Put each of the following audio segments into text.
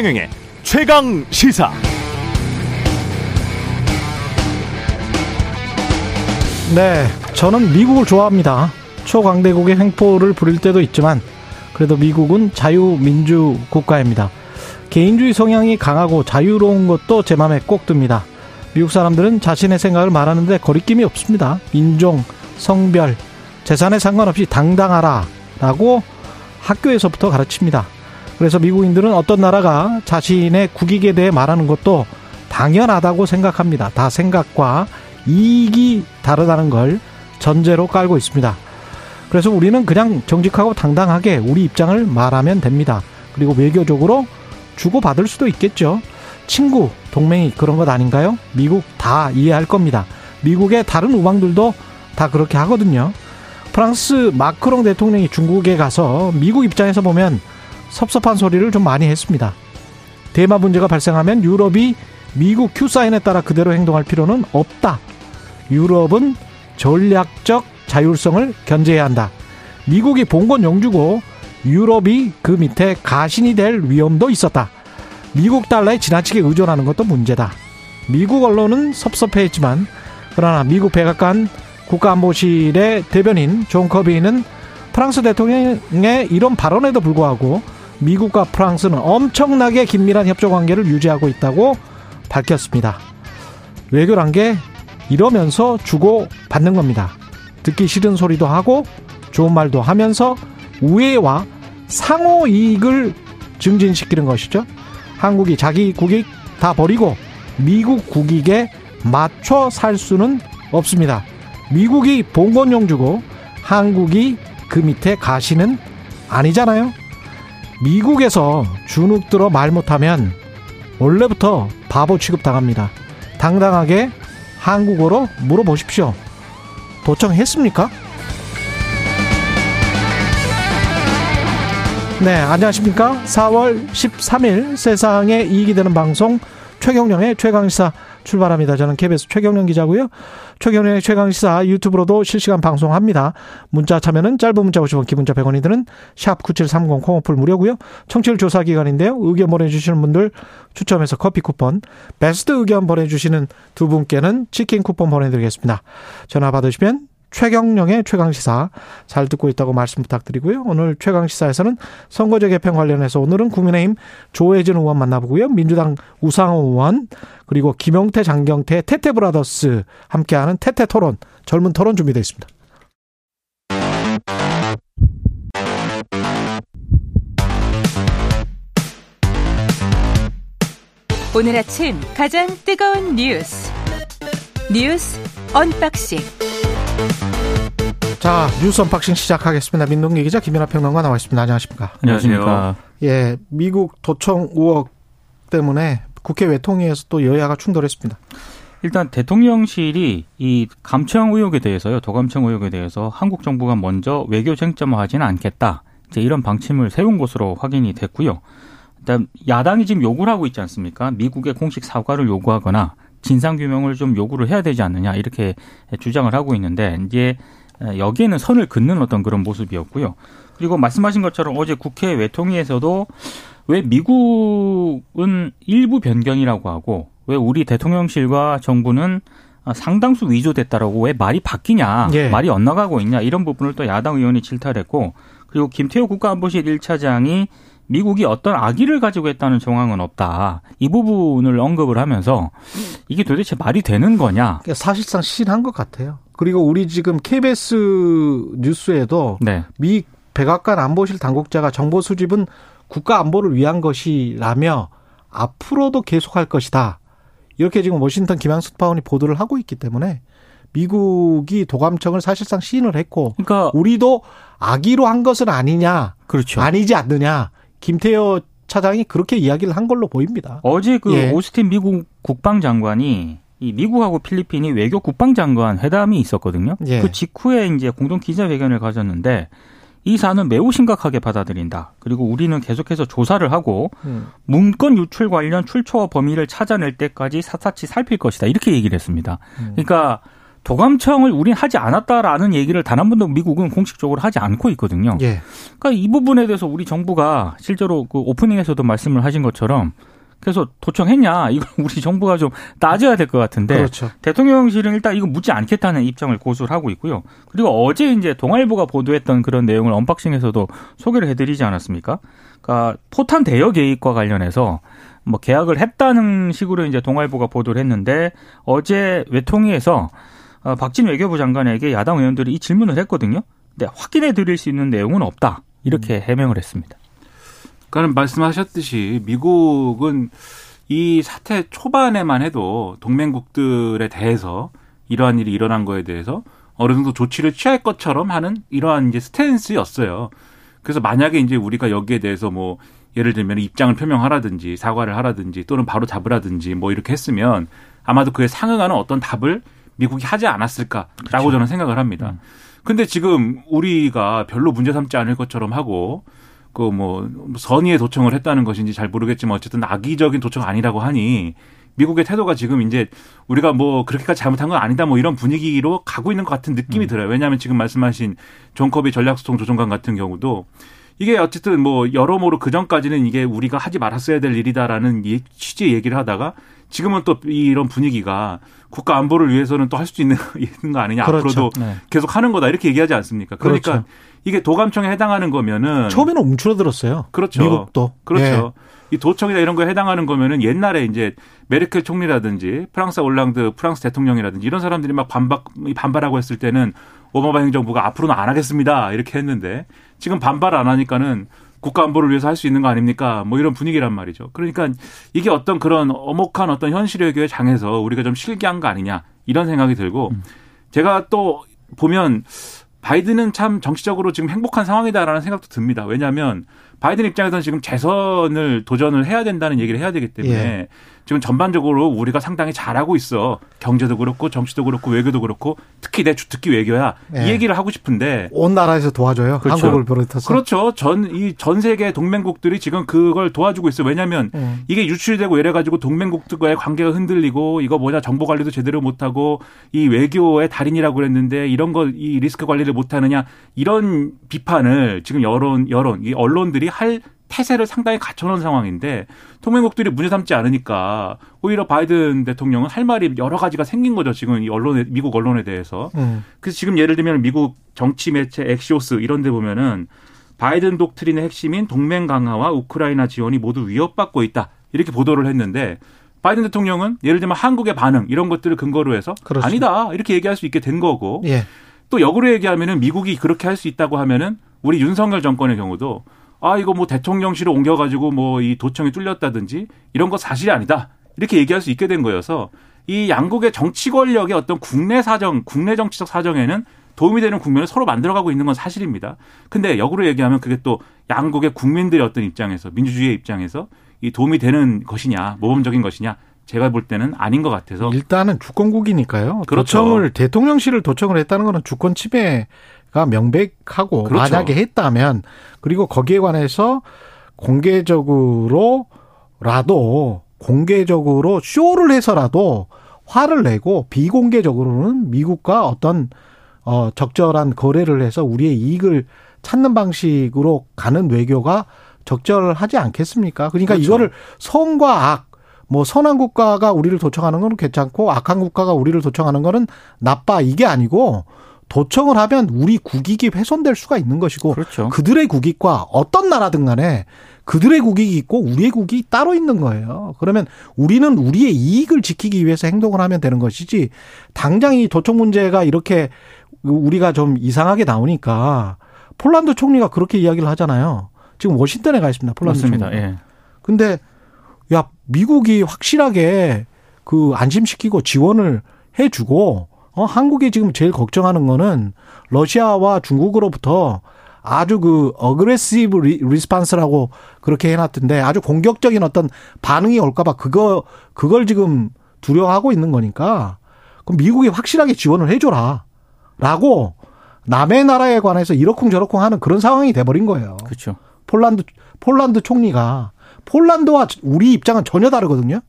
최경영의 최강 시사. 네, 저는 미국을 좋아합니다. 초강대국의 횡포를 부릴 때도 있지만 그래도 미국은 자유민주 국가입니다. 개인주의 성향이 강하고 자유로운 것도 제 마음에 꼭 듭니다. 미국 사람들은 자신의 생각을 말하는데 거리낌이 없습니다. 인종, 성별, 재산에 상관없이 당당하라 라고 학교에서부터 가르칩니다. 그래서 미국인들은 어떤 나라가 자신의 국익에 대해 말하는 것도 당연하다고 생각합니다. 다 생각과 이익이 다르다는 걸 전제로 깔고 있습니다. 그래서 우리는 그냥 정직하고 당당하게 우리 입장을 말하면 됩니다. 그리고 외교적으로 주고받을 수도 있겠죠. 친구, 동맹이 그런 것 아닌가요? 미국 다 이해할 겁니다. 미국의 다른 우방들도 다 그렇게 하거든요. 프랑스 마크롱 대통령이 중국에 가서 미국 입장에서 보면 섭섭한 소리를 좀 많이 했습니다. 대마 문제가 발생하면 유럽이 미국 큐사인에 따라 그대로 행동할 필요는 없다. 유럽은 전략적 자율성을 견제해야 한다. 미국이 봉건 영주고 유럽이 그 밑에 가신이 될 위험도 있었다. 미국 달러에 지나치게 의존하는 것도 문제다. 미국 언론은 섭섭해했지만 그러나 미국 백악관 국가안보실의 대변인 존 커비는 프랑스 대통령의 이런 발언에도 불구하고 미국과 프랑스는 엄청나게 긴밀한 협조 관계를 유지하고 있다고 밝혔습니다. 외교란 게 이러면서 주고 받는 겁니다. 듣기 싫은 소리도 하고 좋은 말도 하면서 우애와 상호 이익을 증진시키는 것이죠. 한국이 자기 국익 다 버리고 미국 국익에 맞춰 살 수는 없습니다. 미국이 봉건용 주고 한국이 그 밑에 가시는 아니잖아요. 미국에서 주눅 들어 말 못하면 원래부터 바보 취급 당합니다. 당당하게 한국어로 물어보십시오. 도청했습니까? 네, 안녕하십니까? 4월 13일 세상에 이익이 되는 방송 최경령의 최강시사 출발합니다. 저는 KBS 최경령 기자고요. 최경령의 최강시사 유튜브로도 실시간 방송합니다. 문자 참여는 짧은 문자 50원, 기본자 100원이 드는 샵 9730 콩오플 무료고요. 청취율 조사 기간인데요. 의견 보내주시는 분들 추첨해서 커피 쿠폰, 베스트 의견 보내주시는 두 분께는 치킨 쿠폰 보내드리겠습니다. 전화 받으시면 최경령의 최강시사 잘 듣고 있다고 말씀 부탁드리고요. 오늘 최강시사에서는 선거제 개편 관련해서 오늘은 국민의힘 조혜진 의원 만나보고요. 민주당 우상호 의원 그리고 김용태 장경태 태태브라더스 함께하는 태태토론 젊은 토론 준비되어 있습니다. 오늘 아침 가장 뜨거운 뉴스 뉴스 언박싱 자, 뉴스 unboxing 시작하겠습니다. 민동기 기자 김연아 평론가 나와 있습니다. 안녕하십니까? 안녕하십니까? 예, 미국 도청 의혹 때문에 국회 외통위에서 또 여야가 충돌했습니다. 일단 대통령실이 이 감청 의혹에 대해서요, 도감청 의혹에 대해서 한국 정부가 먼저 외교 쟁점화하지는 않겠다. 이제 이런 방침을 세운 것으로 확인이 됐고요. 일단 야당이 지금 요구를 하고 있지 않습니까? 미국의 공식 사과를 요구하거나 진상 규명을 좀 요구를 해야 되지 않느냐 이렇게 주장을 하고 있는데 이제 여기에는 선을 긋는 어떤 그런 모습이었고요. 그리고 말씀하신 것처럼 어제 국회 외통위에서도 왜 미국은 일부 변경이라고 하고 왜 우리 대통령실과 정부는 상당수 위조됐다라고 왜 말이 바뀌냐, 예. 말이 엇나가고 있냐 이런 부분을 또 야당 의원이 질타했고 그리고 김태호 국가안보실 1차장이 미국이 어떤 악의를 가지고 했다는 정황은 없다. 이 부분을 언급을 하면서 이게 도대체 말이 되는 거냐? 그러니까 사실상 시인한 것 같아요. 그리고 우리 지금 KBS 뉴스에도 네. 미 백악관 안보실 당국자가 정보 수집은 국가 안보를 위한 것이라며 앞으로도 계속할 것이다. 이렇게 지금 워싱턴 김양수 파원이 보도를 하고 있기 때문에 미국이 도감청을 사실상 시인을 했고 그러니까 우리도 악의로 한 것은 아니냐. 그렇죠. 아니지 않느냐. 김태호 차장이 그렇게 이야기를 한 걸로 보입니다. 어제 그 예. 오스틴 미국 국방장관이 이 미국하고 필리핀이 외교 국방장관 회담이 있었거든요. 예. 그 직후에 이제 공동 기자회견을 가졌는데 이 사안은 매우 심각하게 받아들인다. 그리고 우리는 계속해서 조사를 하고 음. 문건 유출 관련 출처와 범위를 찾아낼 때까지 샅샅이 살필 것이다. 이렇게 얘기를 했습니다. 음. 그러니까 도감청을 우린 하지 않았다라는 얘기를 단 한 번도 미국은 공식적으로 하지 않고 있거든요. 예. 그러니까 이 부분에 대해서 우리 정부가 실제로 그 오프닝에서도 말씀을 하신 것처럼 그래서 도청했냐 이거 우리 정부가 좀 따져야 될 것 같은데 그렇죠. 대통령실은 일단 이거 묻지 않겠다는 입장을 고수를 하고 있고요. 그리고 어제 이제 동아일보가 보도했던 그런 내용을 언박싱에서도 소개를 해드리지 않았습니까? 그러니까 포탄 대여 계획과 관련해서 뭐 계약을 했다는 식으로 이제 동아일보가 보도를 했는데 어제 외통위에서 어, 박진 외교부 장관에게 야당 의원들이 이 질문을 했거든요. 근데 확인해 드릴 수 있는 내용은 없다. 이렇게 해명을 했습니다. 그러니까 말씀하셨듯이 미국은 이 사태 초반에만 해도 동맹국들에 대해서 이러한 일이 일어난 거에 대해서 어느 정도 조치를 취할 것처럼 하는 이러한 이제 스탠스였어요. 그래서 만약에 이제 우리가 여기에 대해서 뭐 예를 들면 입장을 표명하라든지 사과를 하라든지 또는 바로 잡으라든지 뭐 이렇게 했으면 아마도 그에 상응하는 어떤 답을 미국이 하지 않았을까라고 그렇죠. 저는 생각을 합니다. 음. 근데 지금 우리가 별로 문제 삼지 않을 것처럼 하고 그 뭐 선의의 도청을 했다는 것인지 잘 모르겠지만 어쨌든 악의적인 도청 아니라고 하니 미국의 태도가 지금 이제 우리가 뭐 그렇게까지 잘못한 건 아니다 뭐 이런 분위기로 가고 있는 것 같은 느낌이 음. 들어요. 왜냐하면 지금 말씀하신 존 커비 전략소통 조정관 같은 경우도 이게 어쨌든 뭐 여러모로 그 전까지는 이게 우리가 하지 말았어야 될 일이다라는 취지의 얘기를 하다가 지금은 또 이런 분위기가 국가 안보를 위해서는 또 할수 있는, 있는 거 아니냐. 그렇죠. 앞으로도 네. 계속 하는 거다. 이렇게 얘기하지 않습니까? 그러니까 그렇죠. 이게 도감청에 해당하는 거면은 처음에는 움츠러들었어요. 그렇죠. 미국도. 그렇죠. 예. 이 도청이나 이런 거에 해당하는 거면은 옛날에 이제 메르켈 총리라든지 프랑스 올랑드 프랑스 대통령이라든지 이런 사람들이 막 반박 반발하고 했을 때는 오바마 행정부가 앞으로는 안 하겠습니다. 이렇게 했는데 지금 반발 안 하니까는 국가 안보를 위해서 할 수 있는 거 아닙니까? 뭐 이런 분위기란 말이죠. 그러니까 이게 어떤 그런 어목한 어떤 현실 외교의 장에서 우리가 좀 실기한 거 아니냐 이런 생각이 들고 음. 제가 또 보면 바이든은 참 정치적으로 지금 행복한 상황이다라는 생각도 듭니다. 왜냐하면 바이든 입장에서는 지금 재선을 도전을 해야 된다는 얘기를 해야 되기 때문에 예. 지금 전반적으로 우리가 상당히 잘하고 있어. 경제도 그렇고 정치도 그렇고 외교도 그렇고 특히 내 주특기 외교야. 네. 이 얘기를 하고 싶은데 온 나라에서 도와줘요. 그렇죠. 한국을 비롯해서. 그렇죠. 전 이 전 세계 동맹국들이 지금 그걸 도와주고 있어요. 왜냐하면 음. 이게 유출되고 이래 가지고 동맹국들과의 관계가 흔들리고 이거 뭐냐 정보 관리도 제대로 못하고 이 외교의 달인이라고 그랬는데 이런 거 이 리스크 관리를 못하느냐 이런 비판을 지금 여론 여론 이 언론들이 할 태세를 상당히 갖춰놓은 상황인데 동맹국들이 문제 삼지 않으니까 오히려 바이든 대통령은 할 말이 여러 가지가 생긴 거죠. 지금 이 언론에 미국 언론에 대해서. 음. 그래서 지금 예를 들면 미국 정치 매체 Axios 이런 데 보면은 바이든 독트린의 핵심인 동맹 강화와 우크라이나 지원이 모두 위협받고 있다. 이렇게 보도를 했는데 바이든 대통령은 예를 들면 한국의 반응 이런 것들을 근거로 해서 그렇죠. 아니다. 이렇게 얘기할 수 있게 된 거고. 예. 또 역으로 얘기하면은 미국이 그렇게 할 수 있다고 하면은 우리 윤석열 정권의 경우도 아 이거 뭐 대통령실을 옮겨가지고 뭐 이 도청이 뚫렸다든지 이런 거 사실이 아니다 이렇게 얘기할 수 있게 된 거여서 이 양국의 정치 권력의 어떤 국내 사정, 국내 정치적 사정에는 도움이 되는 국면을 서로 만들어가고 있는 건 사실입니다. 근데 역으로 얘기하면 그게 또 양국의 국민들의 어떤 입장에서 민주주의의 입장에서 이 도움이 되는 것이냐 모범적인 것이냐 제가 볼 때는 아닌 것 같아서 일단은 주권국이니까요. 그렇죠. 도청을 대통령실을 도청을 했다는 거는 주권 침해 가 명백하고 그렇죠. 만약에 했다면 그리고 거기에 관해서 공개적으로라도 공개적으로 쇼를 해서라도 화를 내고 비공개적으로는 미국과 어떤 어 적절한 거래를 해서 우리의 이익을 찾는 방식으로 가는 외교가 적절하지 않겠습니까? 그러니까 그렇죠. 이거를 선과 악, 뭐 선한 국가가 우리를 도청하는 건 괜찮고 악한 국가가 우리를 도청하는 거는 나빠 이게 아니고 도청을 하면 우리 국익이 훼손될 수가 있는 것이고 그렇죠. 그들의 국익과 어떤 나라든 간에 그들의 국익이 있고 우리의 국익이 따로 있는 거예요. 그러면 우리는 우리의 이익을 지키기 위해서 행동을 하면 되는 것이지 당장 이 도청 문제가 이렇게 우리가 좀 이상하게 나오니까 폴란드 총리가 그렇게 이야기를 하잖아요. 지금 워싱턴에 가 있습니다. 폴란드 맞습니다. 총리. 예. 근데 야 미국이 확실하게 그 안심시키고 지원을 해주고 어, 한국이 지금 제일 걱정하는 거는 러시아와 중국으로부터 아주 그 aggressive response라고 그렇게 해놨던데 아주 공격적인 어떤 반응이 올까봐 그거 그걸 지금 두려워하고 있는 거니까 그럼 미국이 확실하게 지원을 해줘라 라고 남의 나라에 관해서 이러쿵저러쿵 하는 그런 상황이 돼버린 거예요. 그렇죠. 폴란드 폴란드 총리가 폴란드와 우리 입장은 전혀 다르거든요.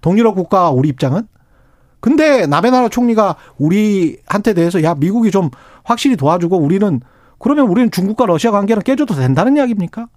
동유럽 국가와 우리 입장은 근데 나베나라 총리가 우리한테 대해서 야 미국이 좀 확실히 도와주고 우리는 그러면 우리는 중국과 러시아 관계는 깨줘도 된다는 이야기입니까?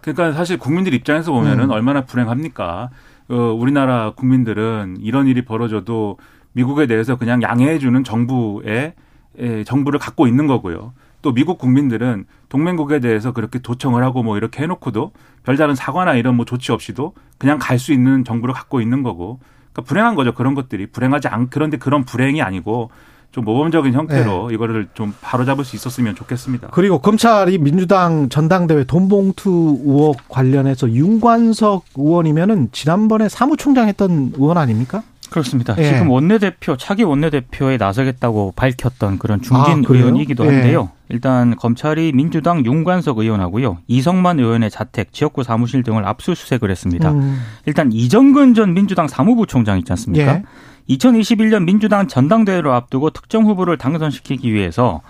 그러니까 사실 국민들 입장에서 보면은 음. 얼마나 불행합니까? 어, 우리나라 국민들은 이런 일이 벌어져도 미국에 대해서 그냥 양해해주는 정부의 에, 정부를 갖고 있는 거고요. 또 미국 국민들은 동맹국에 대해서 그렇게 도청을 하고 뭐 이렇게 해놓고도 별다른 사과나 이런 뭐 조치 없이도 그냥 갈 수 있는 정부를 갖고 있는 거고 그러니까 불행한 거죠 그런 것들이 불행하지 않 그런데 그런 불행이 아니고 좀 모범적인 형태로 네. 이거를 좀 바로잡을 수 있었으면 좋겠습니다. 그리고 검찰이 민주당 전당대회 돈봉투 의혹 관련해서 윤관석 의원이면은 지난번에 사무총장 했던 의원 아닙니까? 그렇습니다. 예. 지금 원내대표 차기 원내대표에 나서겠다고 밝혔던 그런 중진 아, 의원이기도 예. 한데요. 예. 일단 검찰이 민주당 윤관석 의원하고요 이성만 의원의 자택, 지역구 사무실 등을 압수수색을 했습니다. 음. 일단 이정근 전 민주당 사무부 총장 있지 않습니까? 예. 2021년 민주당 전당대회를 앞두고 특정 후보를 당선시키기 위해서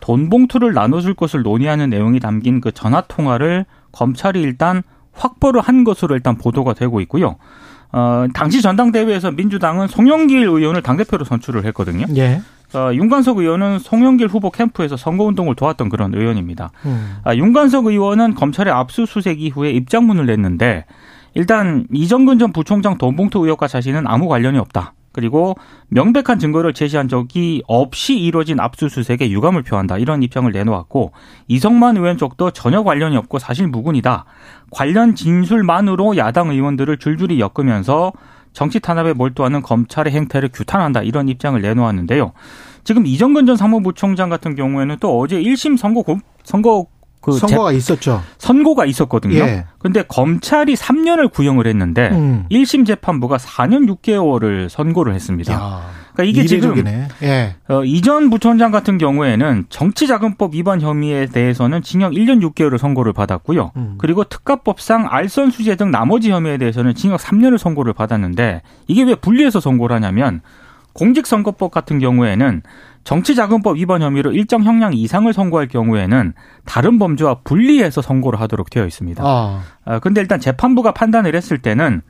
돈 봉투를 나눠줄 것을 논의하는 내용이 담긴 그 전화 통화를 검찰이 일단 확보를 한 것으로 일단 보도가 되고 있고요. 어, 당시 전당대회에서 민주당은 송영길 의원을 당대표로 선출을 했거든요. 예. 어, 윤관석 의원은 송영길 후보 캠프에서 선거운동을 도왔던 그런 의원입니다. 음. 아, 윤관석 의원은 검찰의 압수수색 이후에 입장문을 냈는데 일단 이정근 전 부총장 돈봉투 의혹과 자신은 아무 관련이 없다. 그리고 명백한 증거를 제시한 적이 없이 이루어진 압수수색에 유감을 표한다. 이런 입장을 내놓았고 이성만 의원 쪽도 전혀 관련이 없고 사실 무근이다. 관련 진술만으로 야당 의원들을 줄줄이 엮으면서 정치 탄압에 몰두하는 검찰의 행태를 규탄한다. 이런 입장을 내놓았는데요. 지금 이정근 전 사무부총장 같은 경우에는 또 어제 1심 선고 선거 그 선고가 재, 있었죠. 선고가 있었거든요. 예. 근데 검찰이 3년을 구형을 했는데 음. 1심 재판부가 4년 6개월을 선고를 했습니다. 야, 그러니까 이게 이례적이네. 지금 예. 어, 이전 부총장 같은 경우에는 정치자금법 위반 혐의에 대해서는 징역 1년 6개월을 선고를 받았고요. 음. 그리고 특가법상 알선 수재 등 나머지 혐의에 대해서는 징역 3년을 선고를 받았는데 이게 왜 분리해서 선고를 하냐면 공직선거법 같은 경우에는 정치자금법 위반 혐의로 일정 형량 이상을 선고할 경우에는 다른 범죄와 분리해서 선고를 하도록 되어 있습니다. 아. 아 근데 일단 재판부가 판단을 했을 때는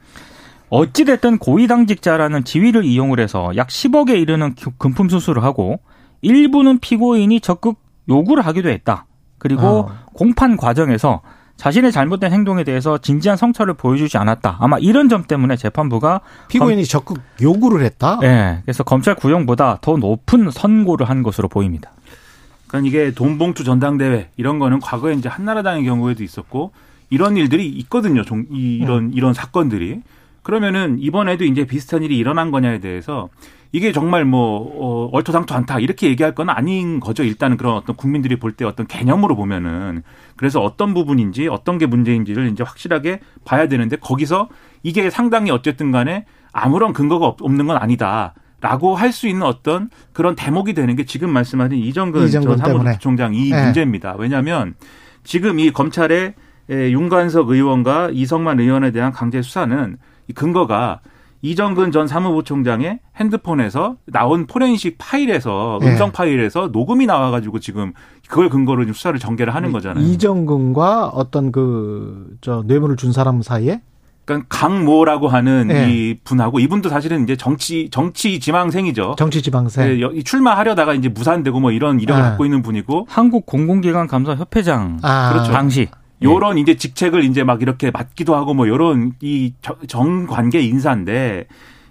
어찌됐든 고위당직자라는 지위를 이용을 해서 약 10억에 이르는 금품 수수를 하고 일부는 피고인이 적극 요구를 하기도 했다. 그리고 아. 공판 과정에서 자신의 잘못된 행동에 대해서 진지한 성찰을 보여주지 않았다. 아마 이런 점 때문에 재판부가 피고인이 검... 적극 요구를 했다. 네, 그래서 검찰 구형보다 더 높은 선고를 한 것으로 보입니다. 그러니까 이게 돈봉투 전당대회 이런 거는 과거에 이제 한나라당의 경우에도 있었고 이런 일들이 있거든요. 이런 음. 이런 사건들이 그러면은 이번에도 이제 비슷한 일이 일어난 거냐에 대해서 이게 정말 뭐 어, 얼토당토 않다 이렇게 얘기할 건 아닌 거죠. 일단은 그런 어떤 국민들이 볼 때 어떤 개념으로 보면은 그래서 어떤 부분인지 어떤 게 문제인지를 이제 확실하게 봐야 되는데 거기서 이게 상당히 어쨌든 간에 아무런 근거가 없는 건 아니다. 라고 할 수 있는 어떤 그런 대목이 되는 게 지금 말씀하신 이정근, 이정근 전 사무총장 이 네. 문제입니다. 왜냐하면 지금 이 검찰의 윤관석 의원과 이성만 의원에 대한 강제 수사는 이 근거가 이정근 전 사무부총장의 핸드폰에서 나온 포렌식 파일에서 네. 음성 파일에서 녹음이 나와가지고 지금 그걸 근거로 수사를 전개를 하는 거잖아요. 이정근과 어떤 그 저 뇌물을 준 사람 사이에 그러니까 강모라고 하는 네. 이 분하고 이분도 사실은 이제 정치 정치 지망생이죠. 정치 지망생. 네, 출마하려다가 이제 무산되고 뭐 이런 이력을 아. 갖고 있는 분이고 한국 공공기관 감사 협회장 아. 그렇죠. 당시 요런 예. 이제 직책을 이제 막 이렇게 맡기도 하고 뭐 요런 이 정관계 인사인데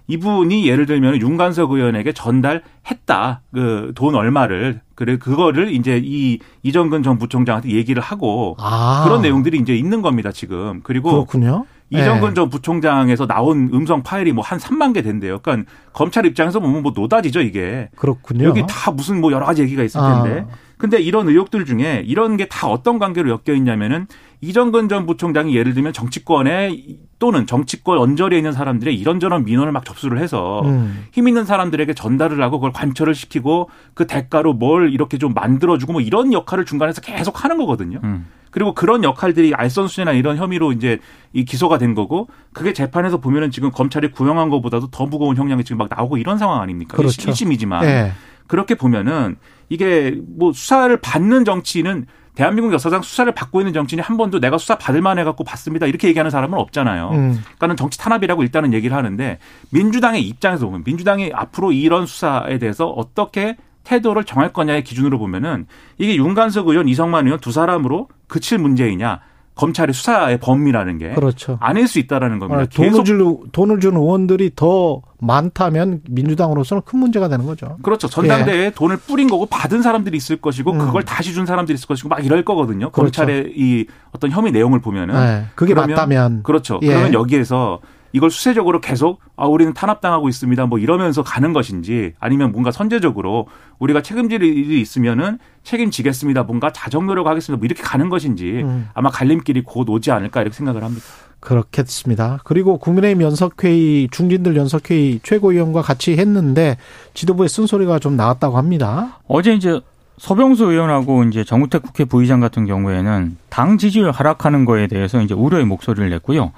이분이 예를 들면 윤관석 의원에게 전달했다. 그 돈 얼마를. 그래 그거를 이제 이 이정근 전 부총장한테 얘기를 하고 아. 그런 내용들이 이제 있는 겁니다, 지금. 그리고 그렇군요. 이정근 네. 전 부총장에서 나온 음성 파일이 뭐 한 3만 개 된대요. 그러니까 검찰 입장에서 보면 뭐 노다지죠, 이게. 그렇군요. 여기 다 무슨 뭐 여러 가지 얘기가 있을 텐데. 아. 근데 이런 의혹들 중에 이런 게 다 어떤 관계로 엮여 있냐면은 이정근 전 부총장이 예를 들면 정치권에 또는 정치권 언저리에 있는 사람들의 이런저런 민원을 막 접수를 해서 음. 힘 있는 사람들에게 전달을 하고 그걸 관철을 시키고 그 대가로 뭘 이렇게 좀 만들어주고 뭐 이런 역할을 중간에서 계속 하는 거거든요. 음. 그리고 그런 역할들이 알선수재나 이런 혐의로 이제 이 기소가 된 거고 그게 재판에서 보면은 지금 검찰이 구형한 것보다도 더 무거운 형량이 지금 막 나오고 이런 상황 아닙니까? 그렇죠. 1심이지만. 네. 그렇게 보면은 이게 뭐 수사를 받는 정치인은 대한민국 역사상 수사를 받고 있는 정치인이 한 번도 내가 수사 받을 만해 갖고 받습니다. 이렇게 얘기하는 사람은 없잖아요. 음. 그러니까는 정치 탄압이라고 일단은 얘기를 하는데 민주당의 입장에서 보면 민주당이 앞으로 이런 수사에 대해서 어떻게 태도를 정할 거냐의 기준으로 보면은 이게 윤관석 의원, 이성만 의원 두 사람으로 그칠 문제이냐 검찰의 수사의 범위라는 게 그렇죠. 아닐 수 있다라는 겁니다. 아, 돈을 줄 돈을 준 의원들이 더 많다면 민주당으로서는 큰 문제가 되는 거죠. 그렇죠. 전당대회에 예. 돈을 뿌린 거고 받은 사람들이 있을 것이고 음. 그걸 다시 준 사람들이 있을 것이고 막 이럴 거거든요. 그렇죠. 검찰의 이 어떤 혐의 내용을 보면은 네. 그게 맞다면 그렇죠. 예. 그러면 여기에서 이걸 수세적으로 계속 아 우리는 탄압당하고 있습니다. 뭐 이러면서 가는 것인지 아니면 뭔가 선제적으로 우리가 책임질 일이 있으면은 책임지겠습니다. 뭔가 자정 노력하겠습니다. 뭐 이렇게 가는 것인지 음. 아마 갈림길이 곧 오지 않을까 이렇게 생각을 합니다. 그렇겠습니다. 그리고 국민의힘 연석회의 중진들 연석회의 최고위원과 같이 했는데 지도부의 쓴소리가 좀 나왔다고 합니다. 어제 이제 서병수 의원하고 이제 정우택 국회 부의장 같은 경우에는 당 지지율 하락하는 거에 대해서 이제 우려의 목소리를 냈고요.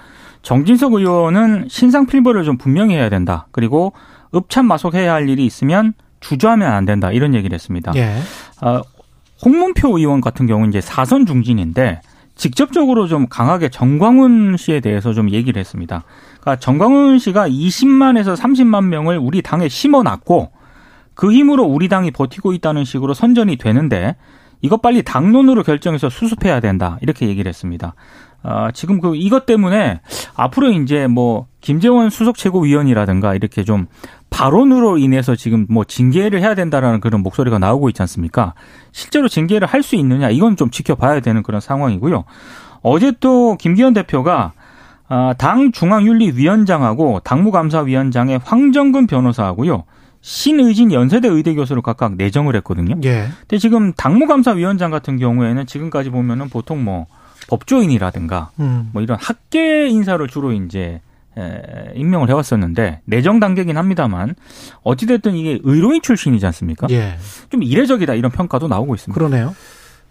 정진석 의원은 신상 필벌을 좀 분명히 해야 된다. 그리고 읍참 마속해야 할 일이 있으면 주저하면 안 된다. 이런 얘기를 했습니다. 예. 어, 홍문표 의원 같은 경우는 이제 사선 중진인데 직접적으로 좀 강하게 정광훈 씨에 대해서 좀 얘기를 했습니다. 그러니까 정광훈 씨가 20만에서 30만 명을 우리 당에 심어놨고 그 힘으로 우리 당이 버티고 있다는 식으로 선전이 되는데 이것 빨리 당론으로 결정해서 수습해야 된다. 이렇게 얘기를 했습니다. 아, 지금 그 이것 때문에 앞으로 이제 뭐 김재원 수석 최고위원이라든가 이렇게 좀 발언으로 인해서 지금 뭐 징계를 해야 된다라는 그런 목소리가 나오고 있지 않습니까? 실제로 징계를 할 수 있느냐 이건 좀 지켜봐야 되는 그런 상황이고요. 어제 또 김기현 대표가 아, 당 중앙윤리위원장하고 당무감사위원장의 황정근 변호사하고요. 신의진 연세대 의대 교수를 각각 내정을 했거든요. 예. 근데 지금 당무감사위원장 같은 경우에는 지금까지 보면은 보통 뭐 법조인이라든가 음. 뭐 이런 학계 인사를 주로 이제 에, 임명을 해왔었는데 내정 단계긴 합니다만 어찌됐든 이게 의료인 출신이지 않습니까? 예. 좀 이례적이다 이런 평가도 나오고 있습니다. 그러네요.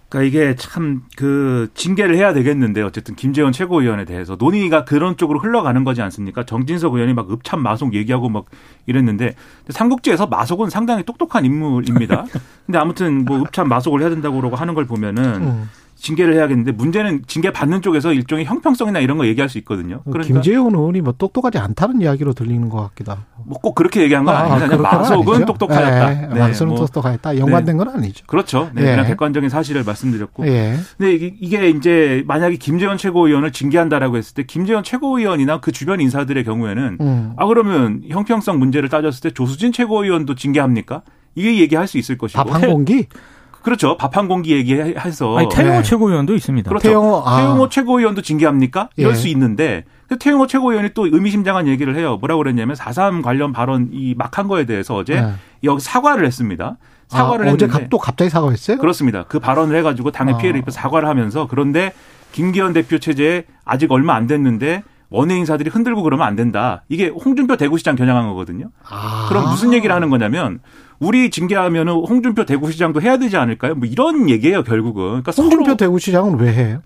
그러니까 이게 참 그 징계를 해야 되겠는데 어쨌든 김재원 최고위원에 대해서 논의가 그런 쪽으로 흘러가는 거지 않습니까? 정진석 의원이 막 읍참 마속 얘기하고 막 이랬는데 삼국지에서 마속은 상당히 똑똑한 인물입니다. 근데 아무튼 뭐 읍참 마속을 해야 된다고 그러고 하는 걸 보면은 음. 징계를 해야겠는데 문제는 징계 받는 쪽에서 일종의 형평성이나 이런 거 얘기할 수 있거든요. 그러니까 김재원 의원이 뭐 똑똑하지 않다는 이야기로 들리는 것 같기도 하고. 뭐 꼭 그렇게 얘기한 건 아, 아니죠. 마속은 똑똑하였다. 네, 네, 마속은 뭐. 똑똑하였다. 연관된 네. 건 아니죠. 그렇죠. 네, 예. 그냥 객관적인 사실을 말씀드렸고. 예. 근데 이게 이제 만약에 김재원 최고위원을 징계한다라고 했을 때 김재원 최고위원이나 그 주변 인사들의 경우에는 음. 아 그러면 형평성 문제를 따졌을 때 조수진 최고위원도 징계합니까? 이게 얘기할 수 있을 것이고. 밥한 공기? 그렇죠. 밥 한 공기 얘기해서 아니, 태영호 네. 최고위원도 있습니다. 그렇죠. 태영호, 아. 태영호 최고위원도 징계합니까? 이럴 예. 수 있는데 태영호 최고위원이 또 의미심장한 얘기를 해요. 뭐라고 그랬냐면 4.3 관련 발언 이 막 한 거에 대해서 어제 네. 여기 사과를 했습니다. 사과를 아, 어제 했는데 또 갑자기 사과했어요? 그렇습니다. 그 발언을 해가지고 당에 아. 피해를 입혀 사과를 하면서 그런데 김기현 대표 체제에 아직 얼마 안 됐는데 원외 인사들이 흔들고 그러면 안 된다. 이게 홍준표 대구시장 겨냥한 거거든요. 아. 그럼 무슨 얘기를 하는 거냐면 우리 징계하면은 홍준표 대구시장도 해야 되지 않을까요? 뭐 이런 얘기예요 결국은. 그러니까 홍준표 대구시장은 왜 해요?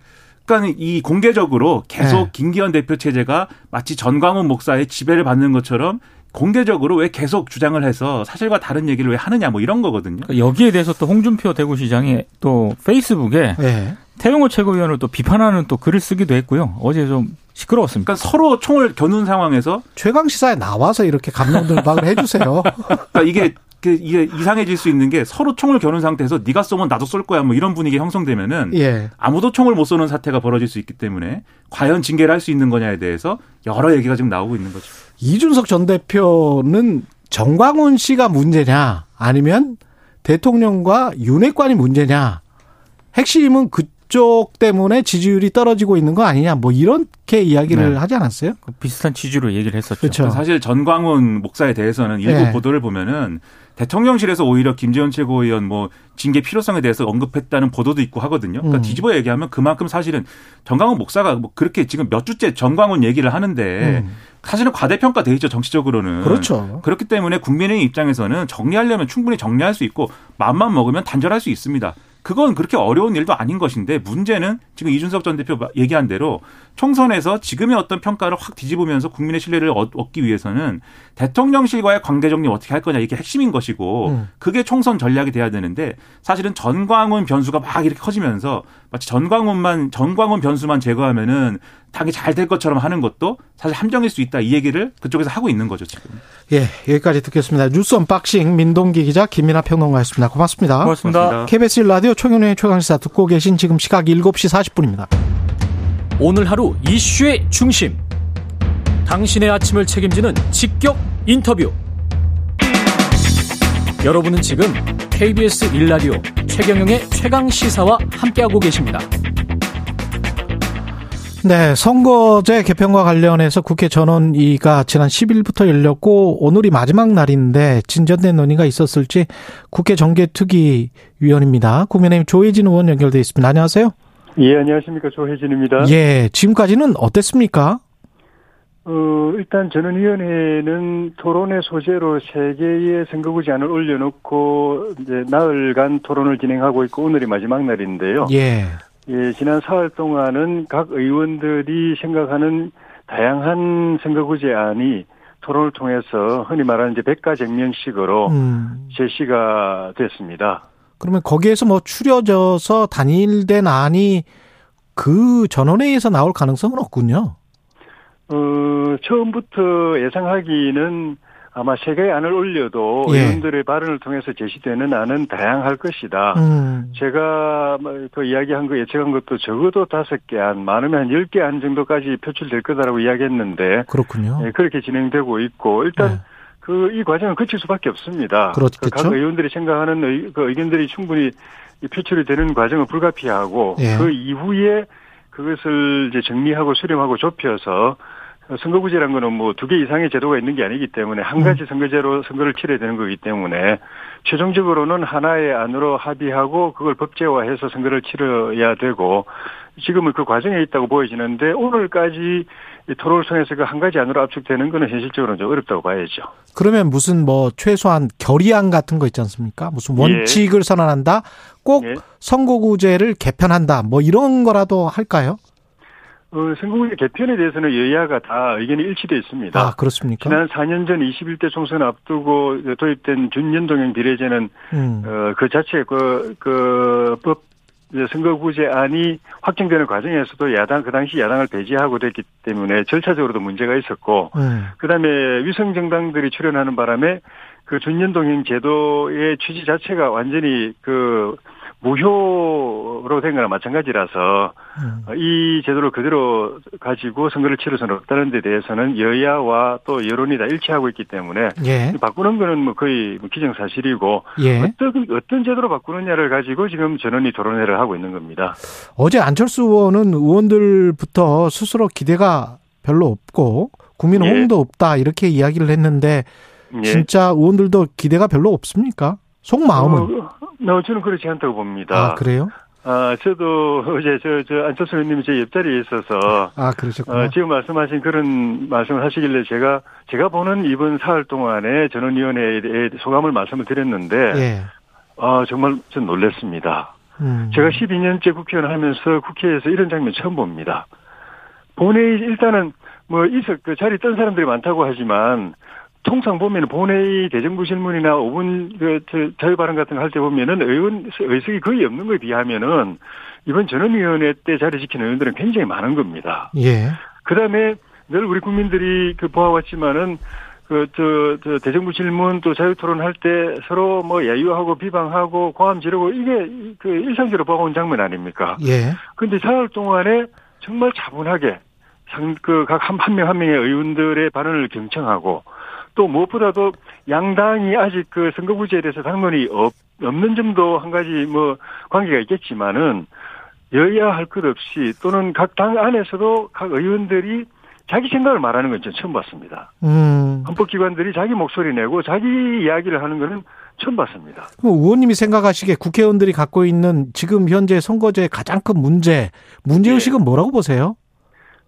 그러니까 이 공개적으로 계속 네. 김기현 대표 체제가 마치 전광훈 목사의 지배를 받는 것처럼 공개적으로 왜 계속 주장을 해서 사실과 다른 얘기를 왜 하느냐 뭐 이런 거거든요. 그러니까 여기에 대해서 또 홍준표 대구시장이 또 페이스북에 네. 태용호 최고위원을 또 비판하는 또 글을 쓰기도 했고요. 어제 좀 시끄러웠습니다. 그러니까 서로 총을 겨눈 상황에서 최강 시사에 나와서 이렇게 감정들박을 해주세요. 그러니까 이게 그 이게 이상해질 수 있는 게 서로 총을 겨눈 상태에서 네가 쏘면 나도 쏠 거야 뭐 이런 분위기 형성되면은 예. 아무도 총을 못 쏘는 사태가 벌어질 수 있기 때문에 과연 징계를 할 수 있는 거냐에 대해서 여러 얘기가 지금 나오고 있는 거죠. 이준석 전 대표는 정광훈 씨가 문제냐 아니면 대통령과 윤핵관이 문제냐 핵심은 그 그쪽 때문에 지지율이 떨어지고 있는 거 아니냐 뭐 이렇게 이야기를 네. 하지 않았어요? 그 비슷한 취지로 얘기를 했었죠. 그렇죠. 사실 전광훈 목사에 대해서는 일부 네. 보도를 보면은 대통령실에서 오히려 김재원 최고위원 뭐 징계 필요성에 대해서 언급했다는 보도도 있고 하거든요. 그러니까 음. 뒤집어 얘기하면 그만큼 사실은 전광훈 목사가 뭐 그렇게 지금 몇 주째 전광훈 얘기를 하는데 음. 사실은 과대평가돼 있죠 정치적으로는. 그렇죠. 그렇기 때문에 국민의 입장에서는 정리하려면 충분히 정리할 수 있고 마음만 먹으면 단절할 수 있습니다. 그건 그렇게 어려운 일도 아닌 것인데 문제는 지금 이준석 전 대표 얘기한 대로 총선에서 지금의 어떤 평가를 확 뒤집으면서 국민의 신뢰를 얻기 위해서는 대통령실과의 관계 정리 어떻게 할 거냐 이게 핵심인 것이고 음. 그게 총선 전략이 돼야 되는데 사실은 전광훈 변수가 막 이렇게 커지면서 마치 전광훈만 전광훈 변수만 제거하면은 당이 잘 될 것처럼 하는 것도 사실 함정일 수 있다 이 얘기를 그쪽에서 하고 있는 거죠 지금. 예, 여기까지 듣겠습니다. 뉴스 언박싱 민동기 기자 김민아 평론가였습니다. 고맙습니다. 고맙습니다. 고맙습니다. KBS 라디오 총연의 최강시사 듣고 계신 지금 시각 7시 40분입니다. 오늘 하루 이슈의 중심. 당신의 아침을 책임지는 직격 인터뷰. 여러분은 지금 KBS 일라디오 최경영의 최강 시사와 함께하고 계십니다. 네, 선거제 개편과 관련해서 국회 전원위가 지난 10일부터 열렸고 오늘이 마지막 날인데 진전된 논의가 있었을지 국회 정개특위 위원입니다. 국민의힘 조혜진 의원 연결돼 있습니다. 안녕하세요. 예, 안녕하십니까. 조혜진입니다. 예, 지금까지는 어땠습니까? 어, 일단 전원위원회는 토론의 소재로 세 개의 선거구제안을 올려놓고 이제 나흘간 토론을 진행하고 있고 오늘이 마지막 날인데요. 예. 예, 지난 사흘 동안은 각 의원들이 생각하는 다양한 선거구제안이 토론을 통해서 흔히 말하는 이제 백가쟁면식으로 음. 제시가 됐습니다. 그러면 거기에서 뭐 추려져서 단일된 안이 그 전원회의에서 나올 가능성은 없군요. 어, 처음부터 예상하기는 아마 세 개의 안을 올려도 예. 의원들의 발언을 통해서 제시되는 안은 다양할 것이다. 음. 제가 뭐그 이야기한 거 예측한 것도 적어도 다섯 개 안, 많으면 한 열 개 안 정도까지 표출될 거다라고 이야기했는데 그렇군요. 네, 그렇게 진행되고 있고 일단 네. 그 이 과정은 거칠 수밖에 없습니다. 그렇겠죠. 그각 의원들이 생각하는 의, 그 의견들이 충분히 표출이 되는 과정은 불가피하고 예. 그 이후에 그것을 이제 정리하고 수렴하고 좁혀서 선거구제란 거는 뭐 두 개 이상의 제도가 있는 게 아니기 때문에 한 가지 음. 선거제로 선거를 치러야 되는 거기 때문에 최종적으로는 하나의 안으로 합의하고 그걸 법제화해서 선거를 치러야 되고 지금은 그 과정에 있다고 보여지는데 오늘까지 토론을 통해서 그 한 가지 안으로 압축되는 거는 현실적으로 좀 어렵다고 봐야죠. 그러면 무슨 뭐 최소한 결의안 같은 거 있지 않습니까? 무슨 원칙을 예. 선언한다? 꼭 예. 선거구제를 개편한다. 뭐 이런 거라도 할까요? 어, 선거구제 개편에 대해서는 여야가 다 의견이 일치되어 있습니다. 아, 그렇습니까? 지난 4년 전 21대 총선 앞두고 도입된 준연동형 비례제는, 음. 어, 그 자체 그, 그, 법, 선거구제안이 확정되는 과정에서도 야당, 그 당시 야당을 배제하고 됐기 때문에 절차적으로도 문제가 있었고, 음. 그 다음에 위성 정당들이 출연하는 바람에 그 준연동형 제도의 취지 자체가 완전히 그 무효로 된 거나 마찬가지라서 음. 이 제도를 그대로 가지고 선거를 치를 수는 없다는 데 대해서는 여야와 또 여론이 다 일치하고 있기 때문에 예. 바꾸는 거는 뭐 거의 뭐 기정사실이고 예. 어떤 어떤 제도로 바꾸느냐를 가지고 지금 전원이 토론회를 하고 있는 겁니다. 어제 안철수 의원은 의원들부터 스스로 기대가 별로 없고 국민 호응도 예. 없다 이렇게 이야기를 했는데 예. 진짜 의원들도 기대가 별로 없습니까? 속마음은? 어, 어, 저는 그렇지 않다고 봅니다. 아, 그래요? 아, 저도 어제 저, 저 안철수 의원님이 제 옆자리에 있어서. 아, 그러셨구나. 어, 지금 말씀하신 그런 말씀을 하시길래 제가, 제가 보는 이번 사흘 동안에 전원위원회에 대해 소감을 말씀을 드렸는데. 예. 아, 정말 좀 놀랐습니다. 음. 제가 12년째 국회의원 하면서 국회에서 이런 장면 처음 봅니다. 본회의, 일단은 뭐, 있어, 그 자리 뜬 사람들이 많다고 하지만, 통상 보면 본회의 대정부 질문이나 5분 그 자유 발언 같은 거 할 때 보면은 의원 의석이 거의 없는 거에 비하면은 이번 전원위원회 때 자리 지키는 의원들은 굉장히 많은 겁니다. 예. 그다음에 늘 우리 국민들이 그 보아왔지만은 그, 저, 저, 대정부 질문 또 자유 토론 할 때 서로 뭐 야유하고 비방하고 고함 지르고 이게 그 일상적으로 보아온 장면 아닙니까? 예. 근데 사흘 동안에 정말 차분하게 상, 그각 한, 한명한 명의 의원들의 발언을 경청하고 또 무엇보다도 양당이 아직 그 선거구제에 대해서 당론이 없, 없는 점도 한 가지 뭐 관계가 있겠지만은 여야 할 것 없이 또는 각 당 안에서도 각 의원들이 자기 생각을 말하는 건 전 처음 봤습니다. 음. 헌법기관들이 자기 목소리 내고 자기 이야기를 하는 거는 처음 봤습니다. 그럼 의원님이 생각하시기에 국회의원들이 갖고 있는 지금 현재 선거제의 가장 큰 문제, 문제의식은 네. 뭐라고 보세요?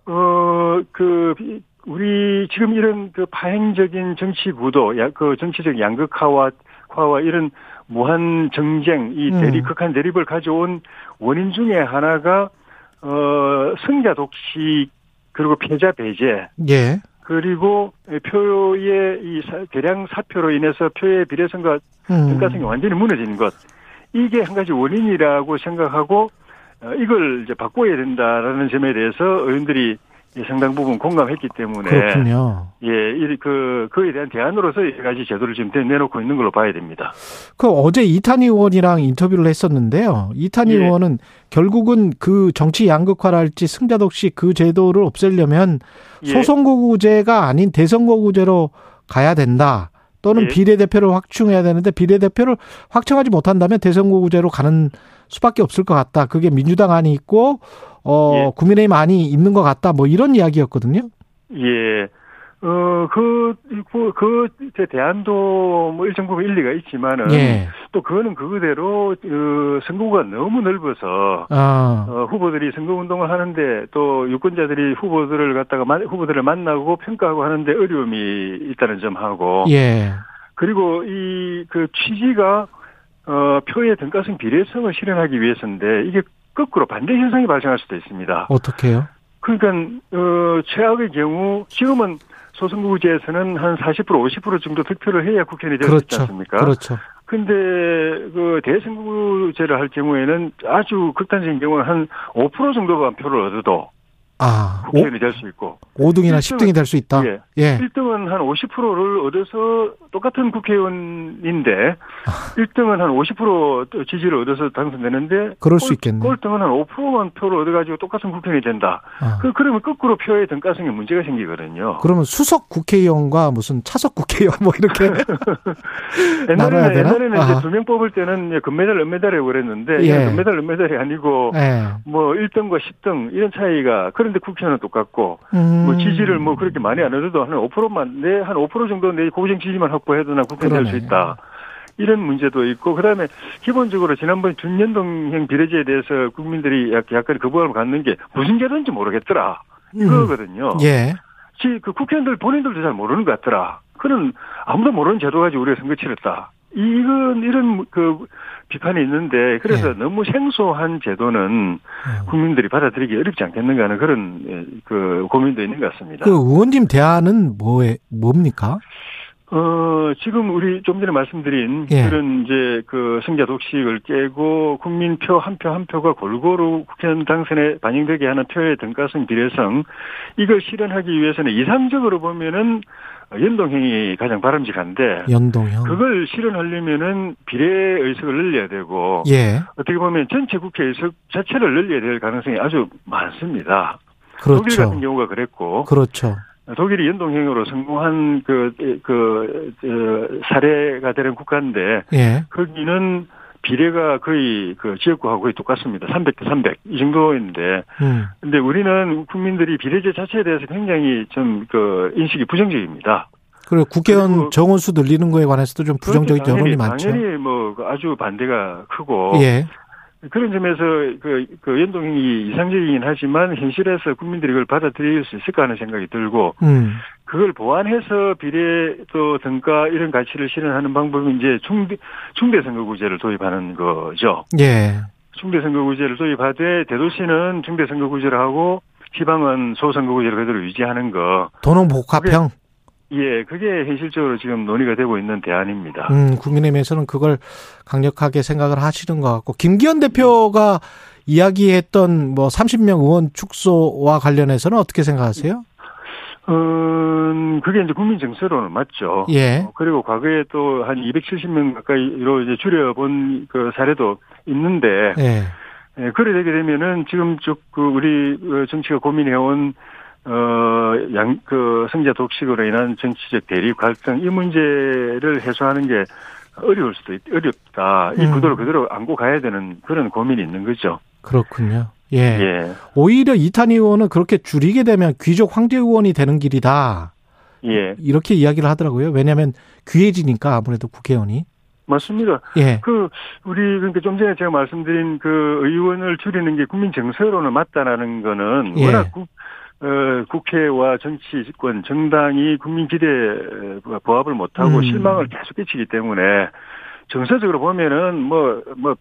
어, 그, 우리 지금 이런 그 파행적인 정치 구도, 그 정치적 양극화와 이런 무한 정쟁, 이 대립, 음. 극한 대립을 가져온 원인 중에 하나가 어 승자 독식 그리고 패자 배제. 예. 그리고 표의 이 대량 사표로 인해서 표의 비례성과 음. 등가성이 완전히 무너진 것. 이게 한 가지 원인이라고 생각하고 어, 이걸 이제 바꿔야 된다라는 점에 대해서 의원들이 상당 부분 공감했기 때문에 그렇군요. 예, 그 그에 대한 대안으로서 여러 가지 제도를 지금 내놓고 있는 걸로 봐야 됩니다. 그 어제 이탄희 의원이랑 인터뷰를 했었는데요. 이탄희 예. 의원은 결국은 그 정치 양극화랄지 승자독식 그 제도를 없애려면 예. 소선거구제가 아닌 대선거구제로 가야 된다. 또는 예. 비례대표를 확충해야 되는데 비례대표를 확충하지 못한다면 대선거구제로 가는 수밖에 없을 것 같다. 그게 민주당 안이 있고 어 예. 국민의힘 안이 있는 것 같다. 뭐 이런 이야기였거든요. 예. 어, 그, 그, 그, 대안도 뭐 일정 부분 일리가 있지만은, 예. 또 그거는 그거대로, 그, 선거구가 너무 넓어서, 아. 어, 후보들이 선거 운동을 하는데, 또 유권자들이 후보들을 갖다가, 후보들을 만나고 평가하고 하는데 어려움이 있다는 점하고, 예. 그리고 이, 그 취지가, 어, 표의 등가성 비례성을 실현하기 위해서인데, 이게 거꾸로 반대 현상이 발생할 수도 있습니다. 어떻게요? 그러니까 어 최악의 경우 지금은 소선거구제에서는 한 40% 50% 정도 득표를 해야 국회의원이 될수 그렇죠. 않습니까? 그렇죠. 근데 그 대선거구제를 할 경우에는 아주 극단적인 경우는 한 5% 정도만 표를 얻어도 아, 국회의원이 될 수 있고 5등이나 10등이 될 수 있다. 예. 예. 1등은 한 50%를 얻어서 똑같은 국회의원인데 아. 1등은 한 50% 지지를 얻어서 당선되는데 그럴 수 있겠네. 꼴등은 한 5%만 표를 얻어 가지고 똑같은 국회의원이 된다. 아. 그 그러면 거꾸로 표의 등가성에 문제가 생기거든요. 그러면 수석 국회의원과 무슨 차석 국회의원 뭐 이렇게 옛날에는 옛날에는 이제 두 명 뽑을 때는 금메달 은메달이라고 그랬는데 예. 금메달 은메달이 아니고 예. 뭐 1등과 10등 이런 차이가 그런 데 국회는 똑같고 음. 뭐 지지를 뭐 그렇게 많이 안 해도 한 5%만 내한 5% 정도 내 고정 지지만 확보해도 나 국회의원 될수 있다. 이런 문제도 있고 그다음에 기본적으로 지난번 준연동형 비례제에 대해서 국민들이 약간 거부감을 갖는 게 무슨 제도인지 모르겠더라. 이거거든요. 음. 예. 그 국회의원들 본인들도 잘 모르는 것 같더라. 그는 아무도 모르는 제도 가지고 우리가 선거 치렀다. 이건 이런 그 비판이 있는데 그래서 네. 너무 생소한 제도는 네. 국민들이 받아들이기 어렵지 않겠는가 하는 그런 예, 그 고민도 있는 것 같습니다. 그 의원님 대안은 뭐에 뭡니까? 어, 지금 우리 좀 전에 말씀드린 예. 그런 이제 그 승자 독식을 깨고 국민표 한 표한 표가 골고루 국회의원 당선에 반영되게 하는 표의 등가성 비례성 이걸 실현하기 위해서는 이상적으로 보면은 연동형이 가장 바람직한데 연동형 그걸 실현하려면은 비례 의석을 늘려야 되고 예. 어떻게 보면 전체 국회 의석 자체를 늘려야 될 가능성이 아주 많습니다. 그렇죠. 독일 같은 경우가 그랬고 그렇죠. 독일이 연동형으로 성공한 그, 그, 그 사례가 되는 국가인데 예. 거기는 비례가 거의 그 지역구하고 거의 똑같습니다. 300대 300. 이 정도인데. 음. 근데 우리는 국민들이 비례제 자체에 대해서 굉장히 좀 그 인식이 부정적입니다. 그리고 국회의원 정원수 늘리는 거에 관해서도 좀 부정적인 당연히, 여론이 많죠. 당연히 뭐 아주 반대가 크고. 예. 그런 점에서 그, 그 연동이 이상적이긴 하지만 현실에서 국민들이 그걸 받아들일 수 있을까 하는 생각이 들고, 음. 그걸 보완해서 비례 또 등가 이런 가치를 실현하는 방법은 이제 중대, 중대 선거구제를 도입하는 거죠. 예. 중대 선거구제를 도입하되 대도시는 중대 선거구제를 하고 지방은 소선거구제를 그대로 유지하는 거. 도농복합형? 예, 그게 현실적으로 지금 논의가 되고 있는 대안입니다. 음, 국민의힘에서는 그걸 강력하게 생각을 하시는 것 같고 김기현 대표가 이야기했던 뭐 30명 의원 축소와 관련해서는 어떻게 생각하세요? 음, 그게 이제 국민 정서로는 맞죠. 예. 어, 그리고 과거에 또 한 270명 가까이로 이제 줄여본 그 사례도 있는데, 예. 예, 그래 되게 되면은 지금 쭉 그 우리 그 정치가 고민해온 어, 양, 그, 성자 독식으로 인한 정치적 대립, 갈등, 이 문제를 해소하는 게 어려울 수도 있, 어렵다. 이 음. 구도를 그대로 안고 가야 되는 그런 고민이 있는 거죠. 그렇군요. 예. 예. 오히려 이탄희 의원은 그렇게 줄이게 되면 귀족 황제 의원이 되는 길이다. 예. 이렇게 이야기를 하더라고요. 왜냐하면 귀해지니까 아무래도 국회의원이. 맞습니다. 예. 그 우리 그러니까 좀 전에 제가 말씀드린 그 의원을 줄이는 게 국민 정서로는 맞다라는 거는 예. 워낙 국, 어, 국회와 정치권, 정당이 국민 기대에 부합을 못하고 음. 실망을 계속 끼치기 때문에 정서적으로 보면은 뭐, 뭐,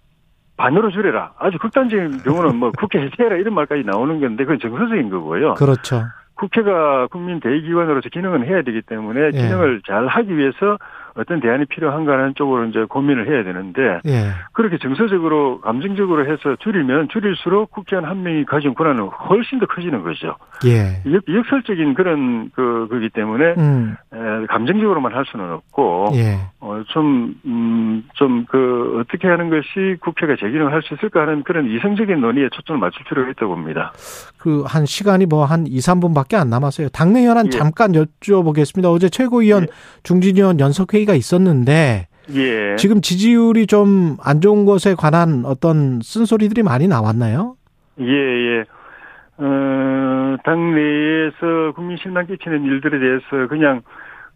반으로 줄여라. 아주 극단적인 경우는 뭐 국회 해체해라 이런 말까지 나오는 건데 그건 정서적인 거고요. 그렇죠. 국회가 국민 대의기관으로서 기능은 해야 되기 때문에 예. 기능을 잘 하기 위해서 어떤 대안이 필요한가 하는 쪽으로 이제 고민을 해야 되는데 예. 그렇게 정서적으로 감정적으로 해서 줄이면 줄일수록 국회의원 한 명이 가진 권한은 훨씬 더 커지는 거죠. 예. 역, 역설적인 그런 그 거기 때문에 음. 에, 감정적으로만 할 수는 없고 예. 어, 좀, 음, 좀, 그, 어떻게 하는 것이 국회가 제 기능을 할 수 있을까 하는 그런 이성적인 논의에 초점을 맞출 필요가 있다고 봅니다. 그 한 시간이 뭐 한 2, 3분밖에 안 남았어요. 당내 현안 예. 잠깐 여쭤보겠습니다. 어제 최고위원 예. 중진위원 연석회의 가 있었는데 예. 지금 지지율이 좀 안 좋은 것에 관한 어떤 쓴소리들이 많이 나왔나요? 예, 예. 어, 당내에서 국민 실망 끼치는 일들에 대해서 그냥,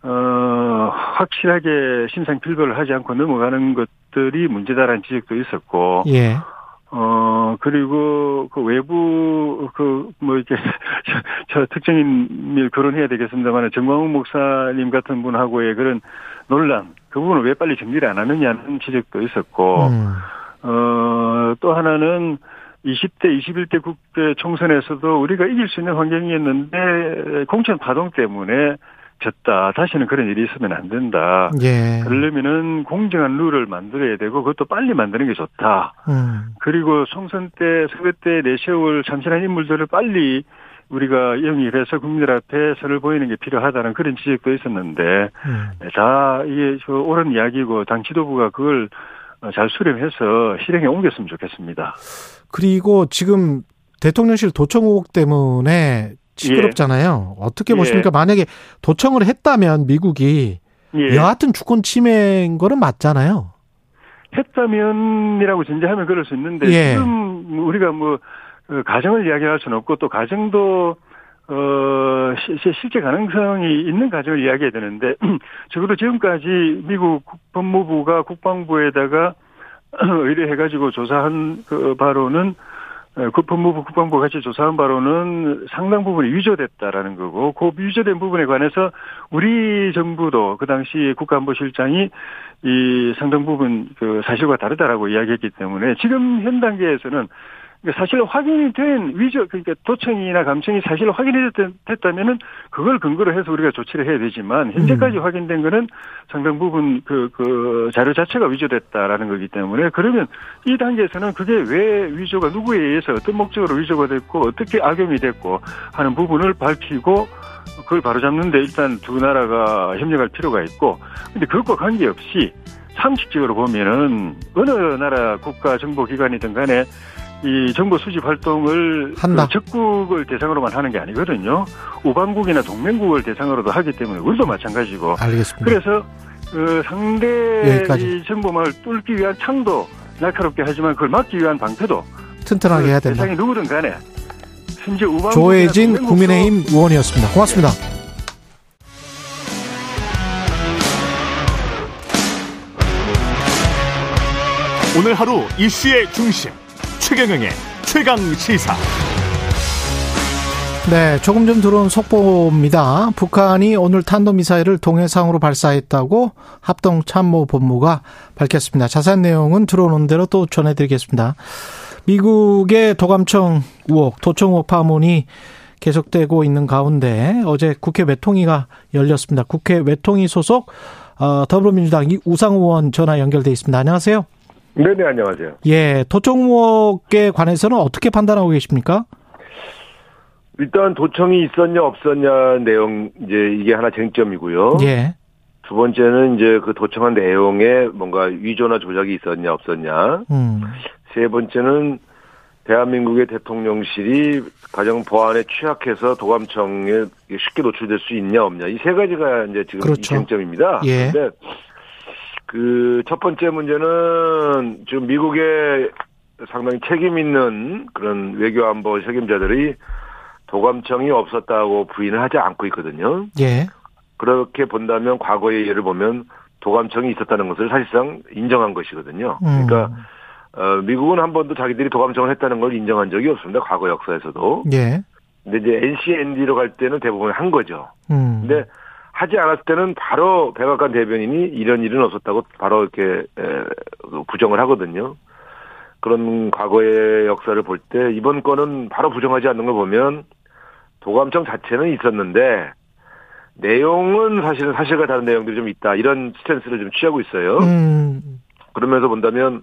어, 확실하게 심상 필거를 하지 않고 넘어가는 것들이 문제다라는 지적도 있었고, 예. 어, 그리고 그 외부, 그, 뭐, 이렇게, 저, 저 특정인을 거론해야 되겠습니다만, 정광훈 목사님 같은 분하고의 그런 논란, 그 부분을 왜 빨리 정리를 안 하느냐는 지적도 있었고, 음. 어, 또 하나는 20대, 21대 국회 총선에서도 우리가 이길 수 있는 환경이었는데, 공천 파동 때문에 졌다. 다시는 그런 일이 있으면 안 된다. 예. 그러려면은 공정한 룰을 만들어야 되고, 그것도 빨리 만드는 게 좋다. 음. 그리고 총선 때, 선거 때 내세울 참신한 인물들을 빨리 우리가 영입해서 국민들 앞에 선을 보이는 게 필요하다는 그런 지적도 있었는데, 음. 다 이게 저 옳은 이야기고 당 지도부가 그걸 어, 잘 수렴해서 실행에 옮겼으면 좋겠습니다. 그리고 지금 대통령실 도청 의혹 때문에 시끄럽잖아요. 어떻게 예. 보십니까? 만약에 도청을 했다면 미국이 예. 여하튼 주권 침해인 거는 맞잖아요. 했다면이라고 전제하면 그럴 수 있는데 예. 지금 우리가 뭐 어, 가정을 이야기할 수는 없고 또 가정도 어 시- 실제 가능성이 있는 가정을 이야기해야 되는데 적어도 지금까지 미국 법무부가 국방부에다가 의뢰해가지고 조사한 그 바로는 어, 그 법무부 국방부 같이 조사한 바로는 상당 부분이 위조됐다라는 거고 그 위조된 부분에 관해서 우리 정부도 그 당시 국가안보실장이 이 상당 부분 그 사실과 다르다라고 이야기했기 때문에 지금 현 단계에서는 사실 확인이 된 위조 그러니까 도청이나 감청이 사실 확인이 됐- 됐다면은 그걸 근거로 해서 우리가 조치를 해야 되지만 현재까지 확인된 거는 상당 부분 그, 그 자료 자체가 위조됐다라는 거기 때문에 그러면 이 단계에서는 그게 왜 위조가 누구에 의해서 어떤 목적으로 위조가 됐고 어떻게 악용이 됐고 하는 부분을 밝히고 그걸 바로잡는데 일단 두 나라가 협력할 필요가 있고 근데 그것과 관계없이 상식적으로 보면은 어느 나라 국가 정보기관이든 간에 이 정보 수집 활동을 한다. 그 적국을 대상으로만 하는 게 아니거든요. 우방국이나 동맹국을 대상으로도 하기 때문에 우리도 마찬가지고. 알겠습니다. 그래서 그 상대 여기까지. 이 정보망을 뚫기 위한 창도 날카롭게 하지만 그걸 막기 위한 방패도 튼튼하게 해야 그 된다. 대상이 누구든 간에 심지어 우방국 조혜진 국민의힘 의원이었습니다. 고맙습니다. 오늘 하루 이슈의 중심 최경영의 최강 시사. 네, 조금 전 들어온 속보입니다. 북한이 오늘 탄도미사일을 동해상으로 발사했다고 합동참모본부가 밝혔습니다. 자세한 내용은 들어오는 대로 또 전해드리겠습니다. 미국의 도감청 의혹, 도청 의혹 파문이 계속되고 있는 가운데 어제 국회 외통위가 열렸습니다. 국회 외통위 소속 어, 더불어민주당 우상 의원 전화 연결돼 있습니다. 안녕하세요. 네네, 안녕하세요. 예, 도청 의혹에 관해서는 어떻게 판단하고 계십니까? 일단 도청이 있었냐 없었냐 내용 이제 이게 하나 쟁점이고요. 예. 두 번째는 이제 그 도청한 내용에 뭔가 위조나 조작이 있었냐 없었냐. 음. 세 번째는 대한민국의 대통령실이 가정 보안에 취약해서 도감청에 쉽게 노출될 수 있냐 없냐. 이 세 가지가 이제 지금 그렇죠. 이 쟁점입니다. 예. 근데 그 첫 번째 문제는 지금 미국의 상당히 책임 있는 그런 외교안보 책임자들이 도감청이 없었다고 부인을 하지 않고 있거든요. 예. 그렇게 본다면 과거의 예를 보면 도감청이 있었다는 것을 사실상 인정한 것이거든요. 음. 그러니까 어, 미국은 한 번도 자기들이 도감청을 했다는 걸 인정한 적이 없습니다. 과거 역사에서도. 예. 근데 이제 NCND로 갈 때는 대부분 한 거죠. 음. 근데 하지 않았을 때는 바로 백악관 대변인이 이런 일은 없었다고 바로 이렇게 그 부정을 하거든요. 그런 과거의 역사를 볼 때 이번 건은 바로 부정하지 않는 걸 보면 도감청 자체는 있었는데 내용은 사실은 사실과 다른 내용들이 좀 있다 이런 스탠스를 좀 취하고 있어요. 음. 그러면서 본다면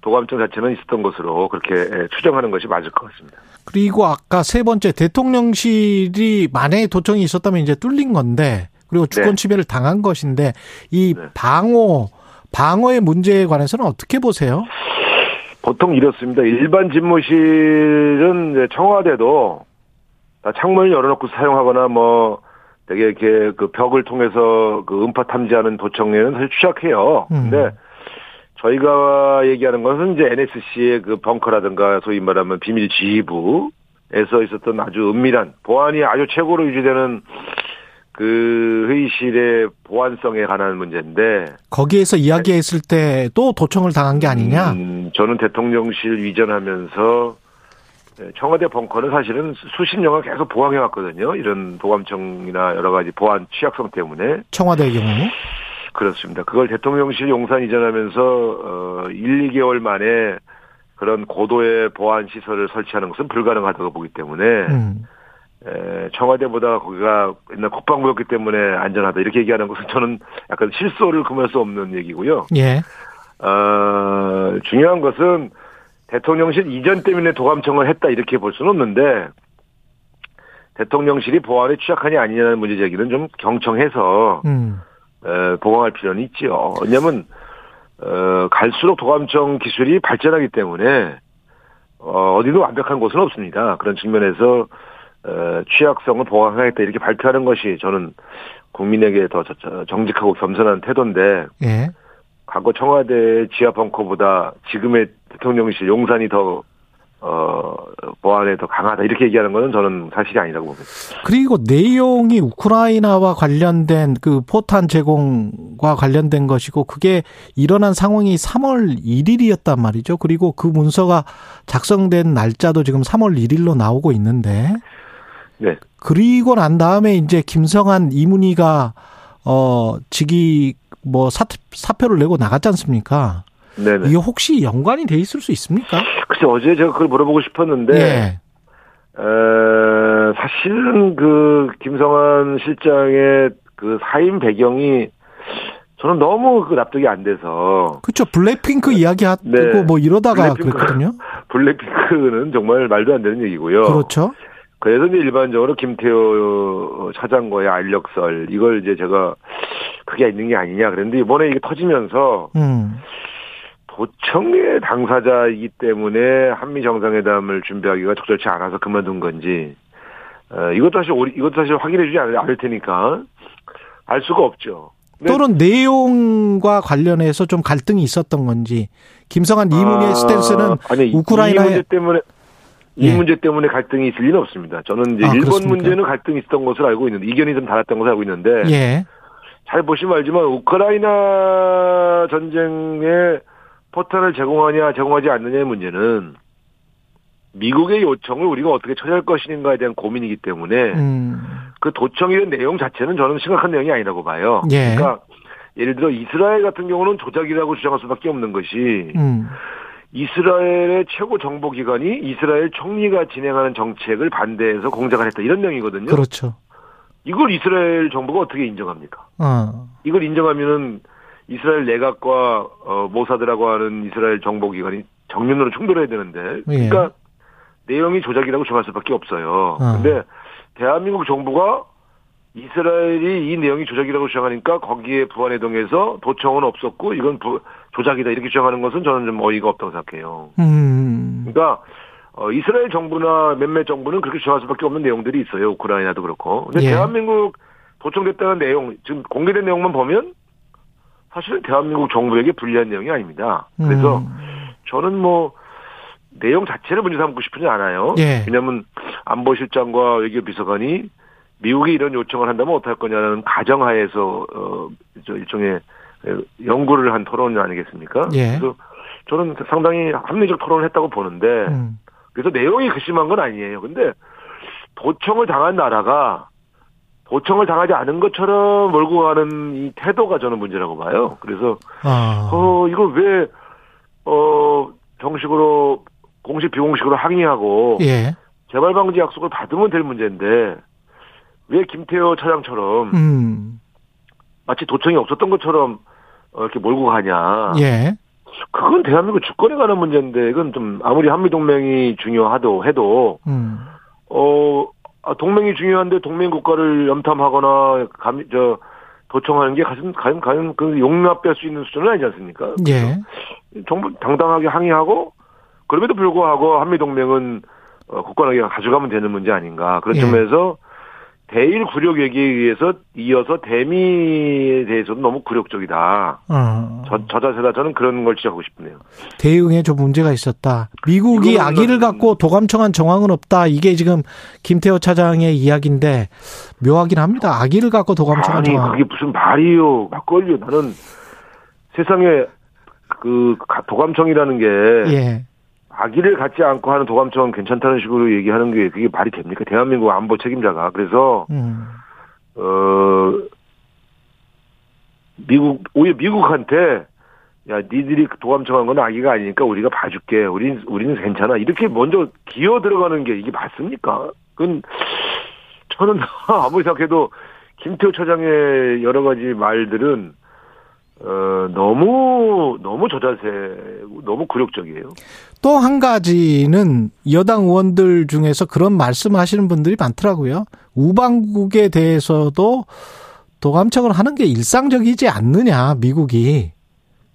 도감청 자체는 있었던 것으로 그렇게 추정하는 것이 맞을 것 같습니다. 그리고 아까 세 번째 대통령실이 만약에 도청이 있었다면 이제 뚫린 건데 그리고 주권 네. 침해를 당한 것인데 이 네. 방어 방어의 문제에 관해서는 어떻게 보세요? 보통 이렇습니다. 일반 집무실은 청와대도 창문을 열어놓고 사용하거나 뭐 되게 이렇게 그 벽을 통해서 그 음파 탐지하는 도청에는 사실 취약해요. 음. 근데 저희가 얘기하는 것은 이제 NSC의 그 벙커라든가 소위 말하면 비밀 지휘부에서 있었던 아주 은밀한 보안이 아주 최고로 유지되는 그 회의실의 보안성에 관한 문제인데 거기에서 이야기했을 때또 도청을 당한 게 아니냐? 음, 저는 대통령실 위전하면서 네, 청와대 벙커는 사실은 수십 년간 계속 보강해 왔거든요. 이런 보감청이나 여러 가지 보안 취약성 때문에 청와대의 경우 그렇습니다. 그걸 대통령실 용산 이전하면서 어 1, 2개월 만에 그런 고도의 보안 시설을 설치하는 것은 불가능하다고 보기 때문에 음. 에, 청와대보다 거기가 옛날 국방부였기 때문에 안전하다 이렇게 얘기하는 것은 저는 약간 실소를 금할 수 없는 얘기고요. 예. 어, 중요한 것은 대통령실 이전 때문에 도감청을 했다 이렇게 볼 수는 없는데 대통령실이 보안에 취약하냐 아니냐는 문제 제기는 좀 경청해서 음. 에, 보강할 필요는 있죠. 왜냐하면 어, 갈수록 도감청 기술이 발전하기 때문에 어, 어디도 완벽한 곳은 없습니다. 그런 측면에서 어, 취약성을 보강하겠다 이렇게 발표하는 것이 저는 국민에게 더 정직하고 겸손한 태도인데 예. 과거 청와대 지하 벙커보다 지금의 대통령실 용산이 더 어, 보안에 더 강하다 이렇게 얘기하는 것은 저는 사실이 아니라고 봅니다. 그리고 내용이 우크라이나와 관련된 그 포탄 제공과 관련된 것이고 그게 일어난 상황이 3월 1일이었단 말이죠. 그리고 그 문서가 작성된 날짜도 지금 3월 1일로 나오고 있는데 네. 그리고 난 다음에 이제 김성한 이문희가 어 직위 뭐 사, 사표를 내고 나갔지 않습니까? 네네. 이게 혹시 연관이 돼 있을 수 있습니까? 글쎄 어제 제가 그걸 물어보고 싶었는데 예. 에, 사실은 그 김성한 실장의 그 사임 배경이 저는 너무 그 납득이 안 돼서. 그렇죠. 블랙핑크 네. 이야기 하고 네. 뭐 이러다가 블랙핑크, 그랬거든요. 블랙핑크는 정말 말도 안 되는 얘기고요. 그렇죠. 그래서 이제 일반적으로 김태호 차장과의 알력설 이걸 이제 제가 그게 있는 게 아니냐 그랬는데 이번에 이게 터지면서 음. 도청의 당사자이기 때문에 한미 정상회담을 준비하기가 적절치 않아서 그만둔 건지 어, 이것도 사실 이것도 사실 확인해주지 않을 테니까 알 수가 없죠. 또는 내용과 관련해서 좀 갈등이 있었던 건지 김성한 이문희의 아, 스탠스는 아니, 우크라이나 이 문제 때문에 이 예. 문제 때문에 갈등이 있을 리는 없습니다. 저는 이제 아, 일본 그렇습니까? 문제는 갈등이 있었던 것으로 알고 있는데 이견이 좀 달랐던 것으로 알고 있는데 예. 잘 보시면 알지만 우크라이나 전쟁에 포탄을 제공하냐 제공하지 않느냐의 문제는 미국의 요청을 우리가 어떻게 처리할 것인가에 대한 고민이기 때문에 음. 그 도청이된 내용 자체는 저는 심각한 내용이 아니라고 봐요. 예. 그러니까 예를 들어 이스라엘 같은 경우는 조작이라고 주장할 수밖에 없는 것이 음. 이스라엘의 최고 정보기관이 이스라엘 총리가 진행하는 정책을 반대해서 공작을 했다 이런 내용이거든요. 그렇죠. 이걸 이스라엘 정부가 어떻게 인정합니까? 어. 이걸 인정하면은 이스라엘 내각과 어, 모사드라고 하는 이스라엘 정보기관이 정면으로 충돌해야 되는데, 예. 그러니까 예. 내용이 조작이라고 정할 수밖에 없어요. 어. 근데 대한민국 정부가 이스라엘이 이 내용이 조작이라고 주장하니까 거기에 부안해동에서 도청은 없었고 이건 부, 조작이다 이렇게 주장하는 것은 저는 좀 어이가 없다고 생각해요. 음. 그러니까 어, 이스라엘 정부나 몇몇 정부는 그렇게 주장할 수밖에 없는 내용들이 있어요. 우크라이나도 그렇고. 근데 예. 대한민국 도청됐다는 내용, 지금 공개된 내용만 보면 사실은 대한민국 정부에게 불리한 내용이 아닙니다. 그래서 음. 저는 뭐 내용 자체를 문제 삼고 싶지 않아요. 예. 왜냐하면 안보실장과 외교비서관이 미국이 이런 요청을 한다면 어떡할 거냐는 가정하에서 어 저 일종의 연구를 한 토론 아니겠습니까? 예. 그래서 저는 상당히 합리적 토론을 했다고 보는데 음. 그래서 내용이 괘씸한 건 아니에요. 근데 도청을 당한 나라가 도청을 당하지 않은 것처럼 몰고 가는 이 태도가 저는 문제라고 봐요. 그래서 아. 어 이걸 왜 어 정식으로 공식 비공식으로 항의하고 예. 재발 방지 약속을 받으면 될 문제인데 왜 김태호 차장처럼 음. 마치 도청이 없었던 것처럼 어, 이렇게 몰고 가냐? 예. 그건 대한민국 주권에 관한 문제인데 이건 좀 아무리 한미 동맹이 중요하도 해도 음. 어 아, 동맹이 중요한데 동맹 국가를 염탐하거나 감, 저 도청하는 게 가슴 과연 과연 그 용납될 수 있는 수준은 아니지 않습니까? 예. 정부 당당하게 항의하고 그럼에도 불구하고 한미 동맹은 어, 굳건하게 가져가면 되는 문제 아닌가 그런 예. 점에서 대일 굴욕 얘기에 의해서 이어서 대미에 대해서도 너무 굴욕적이다. 어. 저, 저 자세다 저는 그런 걸 지적하고 싶네요. 대응에 좀 문제가 있었다. 미국이 아기를 갖고 도감청한 정황은 없다. 이게 지금 김태호 차장의 이야기인데 묘하긴 합니다. 아기를 갖고 도감청한 아니 정황. 그게 무슨 말이요 막걸리요 나는 세상에 그 가- 도감청이라는 게 예. 아기를 갖지 않고 하는 도감청은 괜찮다는 식으로 얘기하는 게 그게 말이 됩니까 대한민국 안보 책임자가 그래서 음. 어 미국 오히려 미국한테 야 니들이 도감청한 건 아기가 아니니까 우리가 봐줄게 우린 우리는 괜찮아 이렇게 먼저 기어 들어가는 게 이게 맞습니까? 그건 저는 아무리 생각해도 김태호 차장의 여러 가지 말들은 어 너무 너무 저자세 너무 굴욕적이에요. 또 한 가지는 여당 의원들 중에서 그런 말씀하시는 분들이 많더라고요. 우방국에 대해서도 도감청을 하는 게 일상적이지 않느냐, 미국이.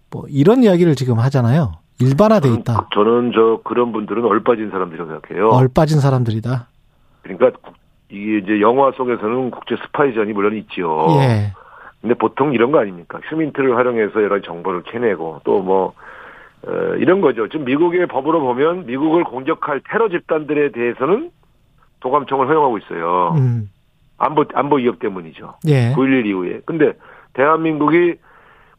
뭐 이런 이야기를 지금 하잖아요. 일반화돼 있다. 저는 저 그런 분들은 얼빠진 사람들이라고 생각해요. 얼빠진 사람들이다. 그러니까 국- 이게 이제 영화 속에서는 국제 스파이전이 물론 있지요. 예. 근데 보통 이런 거 아닙니까? 휴민트를 활용해서 여러 정보를 캐내고 또 뭐 어, 이런 거죠. 지금 미국의 법으로 보면 미국을 공격할 테러 집단들에 대해서는 도감청을 허용하고 있어요. 음. 안보 안보 위협 때문이죠. 예. 9.11 이후에. 근데 대한민국이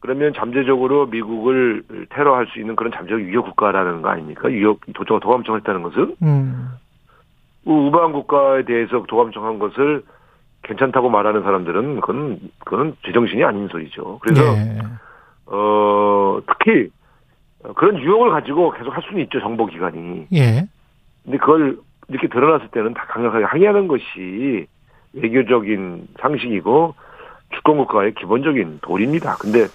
그러면 잠재적으로 미국을 테러할 수 있는 그런 잠재적 위협 국가라는 거 아닙니까? 위협 도청 도감청을 했다는 것은 음. 우방 국가에 대해서 도감청한 것을 괜찮다고 말하는 사람들은 그건 그건 제정신이 아닌 소리죠. 그래서 예. 어 특히 그런 유혹을 가지고 계속 할 수는 있죠 정보 기관이. 예. 근데 그걸 이렇게 드러났을 때는 다 강력하게 항의하는 것이 외교적인 상식이고 주권 국가의 기본적인 도리입니다. 근데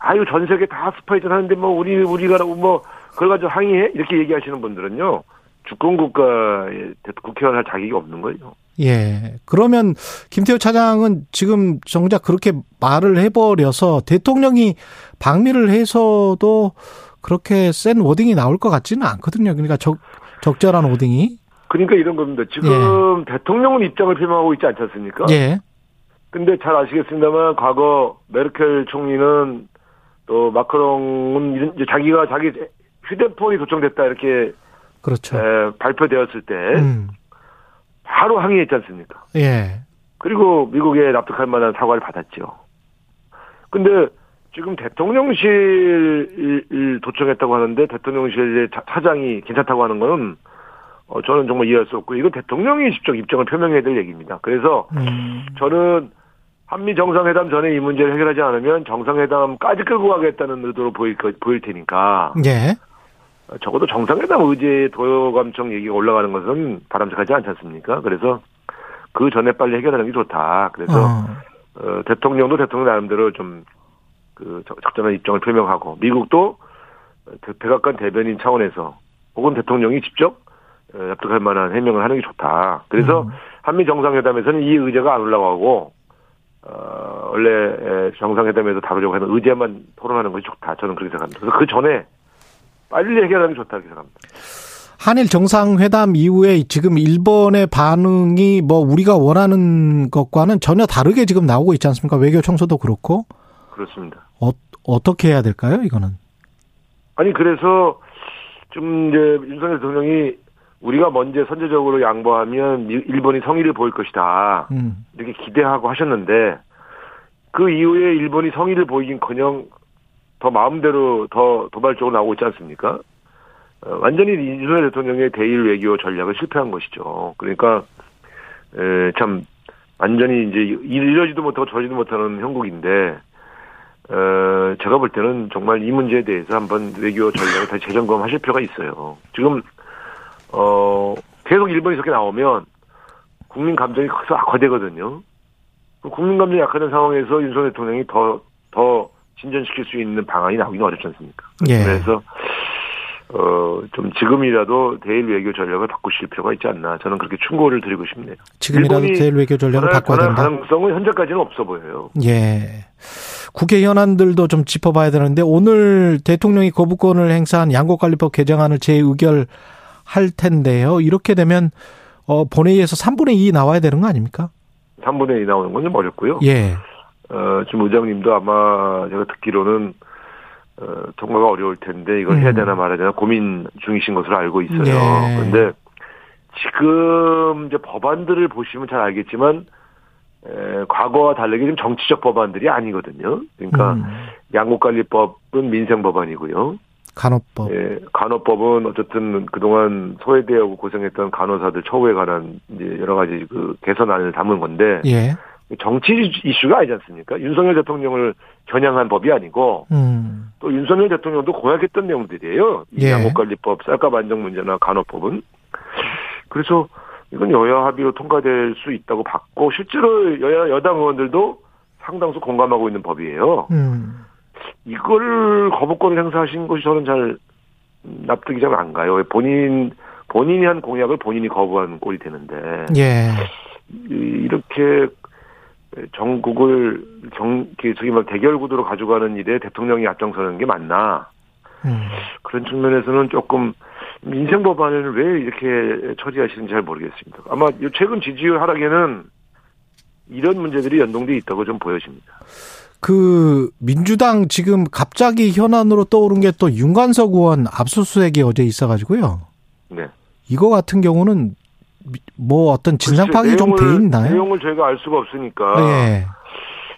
아유 전 세계 다 스파이전 하는데 뭐 우리 우리가 뭐 그걸 가지고 항의해 이렇게 얘기하시는 분들은요 주권 국가의 국회의원 할 자격이 없는 거예요. 예. 그러면 김태호 차장은 지금 정작 그렇게 말을 해버려서 대통령이 방미를 해서도 그렇게 센 워딩이 나올 것 같지는 않거든요. 그러니까 적, 적절한 워딩이. 그러니까 이런 겁니다. 지금 대통령은 입장을 표명하고 있지 않지 않습니까? 예. 근데 잘 아시겠습니다만 과거 메르켈 총리는 또 마크롱은 이제 자기가 자기 휴대폰이 도청됐다 이렇게 그렇죠. 에, 발표되었을 때 음. 바로 항의했지 않습니까? 예. 그리고 미국에 납득할 만한 사과를 받았죠. 근데 지금 대통령실 도청했다고 하는데 대통령실 사장이 괜찮다고 하는 거는 어, 저는 정말 이해할 수 없고 이건 대통령이 직접 입장을 표명해야 될 얘기입니다. 그래서 음. 저는 한미 정상회담 전에 이 문제를 해결하지 않으면 정상회담까지 끌고 가겠다는 의도로 보일 거- 보일 테니까 예. 적어도 정상회담 의제 도요감청 얘기가 올라가는 것은 바람직하지 않지 않습니까? 그래서 그 전에 빨리 해결하는 게 좋다. 그래서 어. 어, 대통령도 대통령 나름대로 좀 그 적절한 입장을 표명하고 미국도 대- 백악관 대변인 차원에서 혹은 대통령이 직접 어, 납득할 만한 해명을 하는 게 좋다. 그래서 음. 한미 정상회담에서는 이 의제가 안 올라가고 어, 원래 에, 정상회담에서 다루려고 하는 의제만 토론하는 것이 좋다. 저는 그렇게 생각합니다. 그래서 그 전에 빨리 해결하는 게 좋다 이렇게 생각합니다. 한일 정상회담 이후에 지금 일본의 반응이 뭐 우리가 원하는 것과는 전혀 다르게 지금 나오고 있지 않습니까? 외교 청소도 그렇고. 그렇습니다. 어, 어떻게 해야 될까요, 이거는? 아니 그래서 좀 이제 윤석열 대통령이 우리가 먼저 선제적으로 양보하면 미- 일본이 성의를 보일 것이다 음. 이렇게 기대하고 하셨는데 그 이후에 일본이 성의를 보이긴커녕 더 마음대로 더 도발적으로 나오고 있지 않습니까? 어, 완전히 윤석열 대통령의 대일 외교 전략을 실패한 것이죠. 그러니까 에, 참 완전히 이제 이러지도 못하고 저러지도 못하는 형국인데 어, 제가 볼 때는 정말 이 문제에 대해서 한번 외교 전략을 다시 재점검하실 필요가 있어요. 지금 어 계속 일본이 이렇게 나오면 국민 감정이 거기서 악화되거든요. 그 국민 감정이 약화된 상황에서 윤석열 대통령이 더, 더 진전시킬 수 있는 방안이 나오기는 어렵지 않습니까? 예. 그래서, 어, 좀 지금이라도 대일 외교 전략을 바꾸실 필요가 있지 않나. 저는 그렇게 충고를 드리고 싶네요. 지금이라도 제일 외교 전략을 바꿔야 된다. 가능성은 현재까지는 없어 보여요. 예. 국회 현안들도 좀 짚어봐야 되는데 오늘 대통령이 거부권을 행사한 양곡관리법 개정안을 재의결할 텐데요. 이렇게 되면 어 본회의에서 3분의 2 나와야 되는 거 아닙니까? 3분의 2 나오는 건 좀 어렵고요. 예. 어, 지금 의장님도 아마 제가 듣기로는 어, 통과가 어려울 텐데 이걸 해야 음. 되나 말아야 되나 고민 중이신 것으로 알고 있어요. 예. 그런데 지금 이제 법안들을 보시면 잘 알겠지만 에, 과거와 다르게 좀 정치적 법안들이 아니거든요. 그러니까 음, 양국관리법은 민생 법안이고요. 간호법. 예, 간호법은 어쨌든 그동안 소외되고 고생했던 간호사들 처우에 관한 이제 여러 가지 그 개선안을 담은 건데 예. 정치 이슈가 아니지 않습니까? 윤석열 대통령을 겨냥한 법이 아니고 음. 또 윤석열 대통령도 공약했던 내용들이에요. 이 예. 양곡관리법, 쌀값 안정 문제나 간호법은. 그래서 이건 여야 합의로 통과될 수 있다고 봤고 실제로 여야 여당 의원들도 상당수 공감하고 있는 법이에요. 음. 이걸 거부권을 행사하신 것이 저는 잘 납득이 잘 안 가요. 왜 본인 본인이 한 공약을 본인이 거부한 꼴이 되는데 예. 이- 이렇게 전국을 정, 그 저기 막 대결 구도로 가져가는 일에 대통령이 앞장서는 게 맞나? 음. 그런 측면에서는 조금 민생 법안을 왜 이렇게 처리하시는지 잘 모르겠습니다. 아마 요 최근 지지율 하락에는 이런 문제들이 연동돼 있다고 좀 보여집니다. 그 민주당 지금 갑자기 현안으로 떠오른 게 또 윤관석 의원 압수수색이 어제 있어가지고요. 네. 이거 같은 경우는 미- 뭐 어떤 진상 파악이 좀 돼 있나요? 내용을 저희가 알 수가 없으니까 예.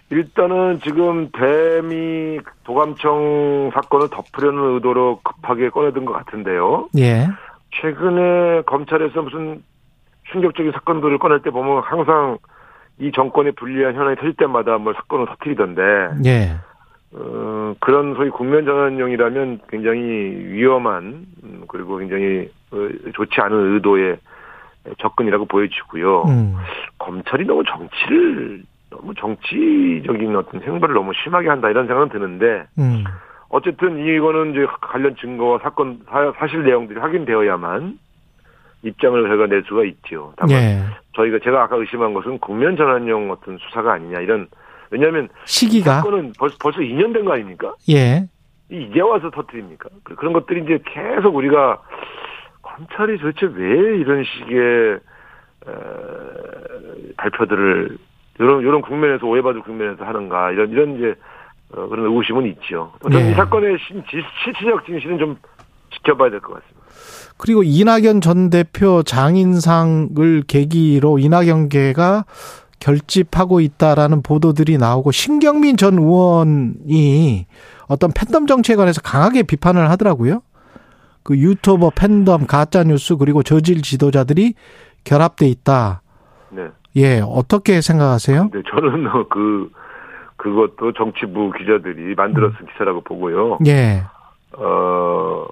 일단은 지금 대미 도감청 사건을 덮으려는 의도로 급하게 꺼내든 것 같은데요. 예. 최근에 검찰에서 무슨 충격적인 사건들을 꺼낼 때 보면 항상 이 정권에 불리한 현안이 터질 때마다 뭘 사건을 터뜨리던데, 예. 어, 그런 소위 국면 전환용이라면 굉장히 위험한, 음, 그리고 굉장히 어, 좋지 않은 의도의 접근이라고 보여지고요. 음. 검찰이 너무 정치를, 너무 정치적인 어떤 행보를 너무 심하게 한다 이런 생각은 드는데, 음. 어쨌든 이거는 이제 관련 증거와 사건 사- 사실 내용들이 확인되어야만 입장을 저희가 낼 수가 있죠. 다만 예. 저희가 제가 아까 의심한 것은 국면 전환용 어떤 수사가 아니냐 이런 왜냐하면 시기가 사건은 벌써 벌써 2년 된 거 아닙니까? 예. 이제 와서 터뜨립니까? 그- 그런 것들이 이제 계속 우리가 검찰이 도대체 왜 이런 식의 에, 발표들을 이런 이런 국면에서 오해받을 국면에서 하는가 이런 이런 이제 어, 그런 의구심은 있죠. 예. 이 사건의 신, 지- 실체적 진실은 좀 지켜봐야 될 것 같습니다. 그리고 이낙연 전 대표 장인상을 계기로 이낙연계가 결집하고 있다라는 보도들이 나오고 신경민 전 의원이 어떤 팬덤 정치에 관해서 강하게 비판을 하더라고요. 그 유튜버 팬덤 가짜 뉴스 그리고 저질 지도자들이 결합돼 있다. 네. 예, 어떻게 생각하세요? 근데 저는 어, 그 그것도 정치부 기자들이 만들어 쓴 기사라고 보고요. 예. 어,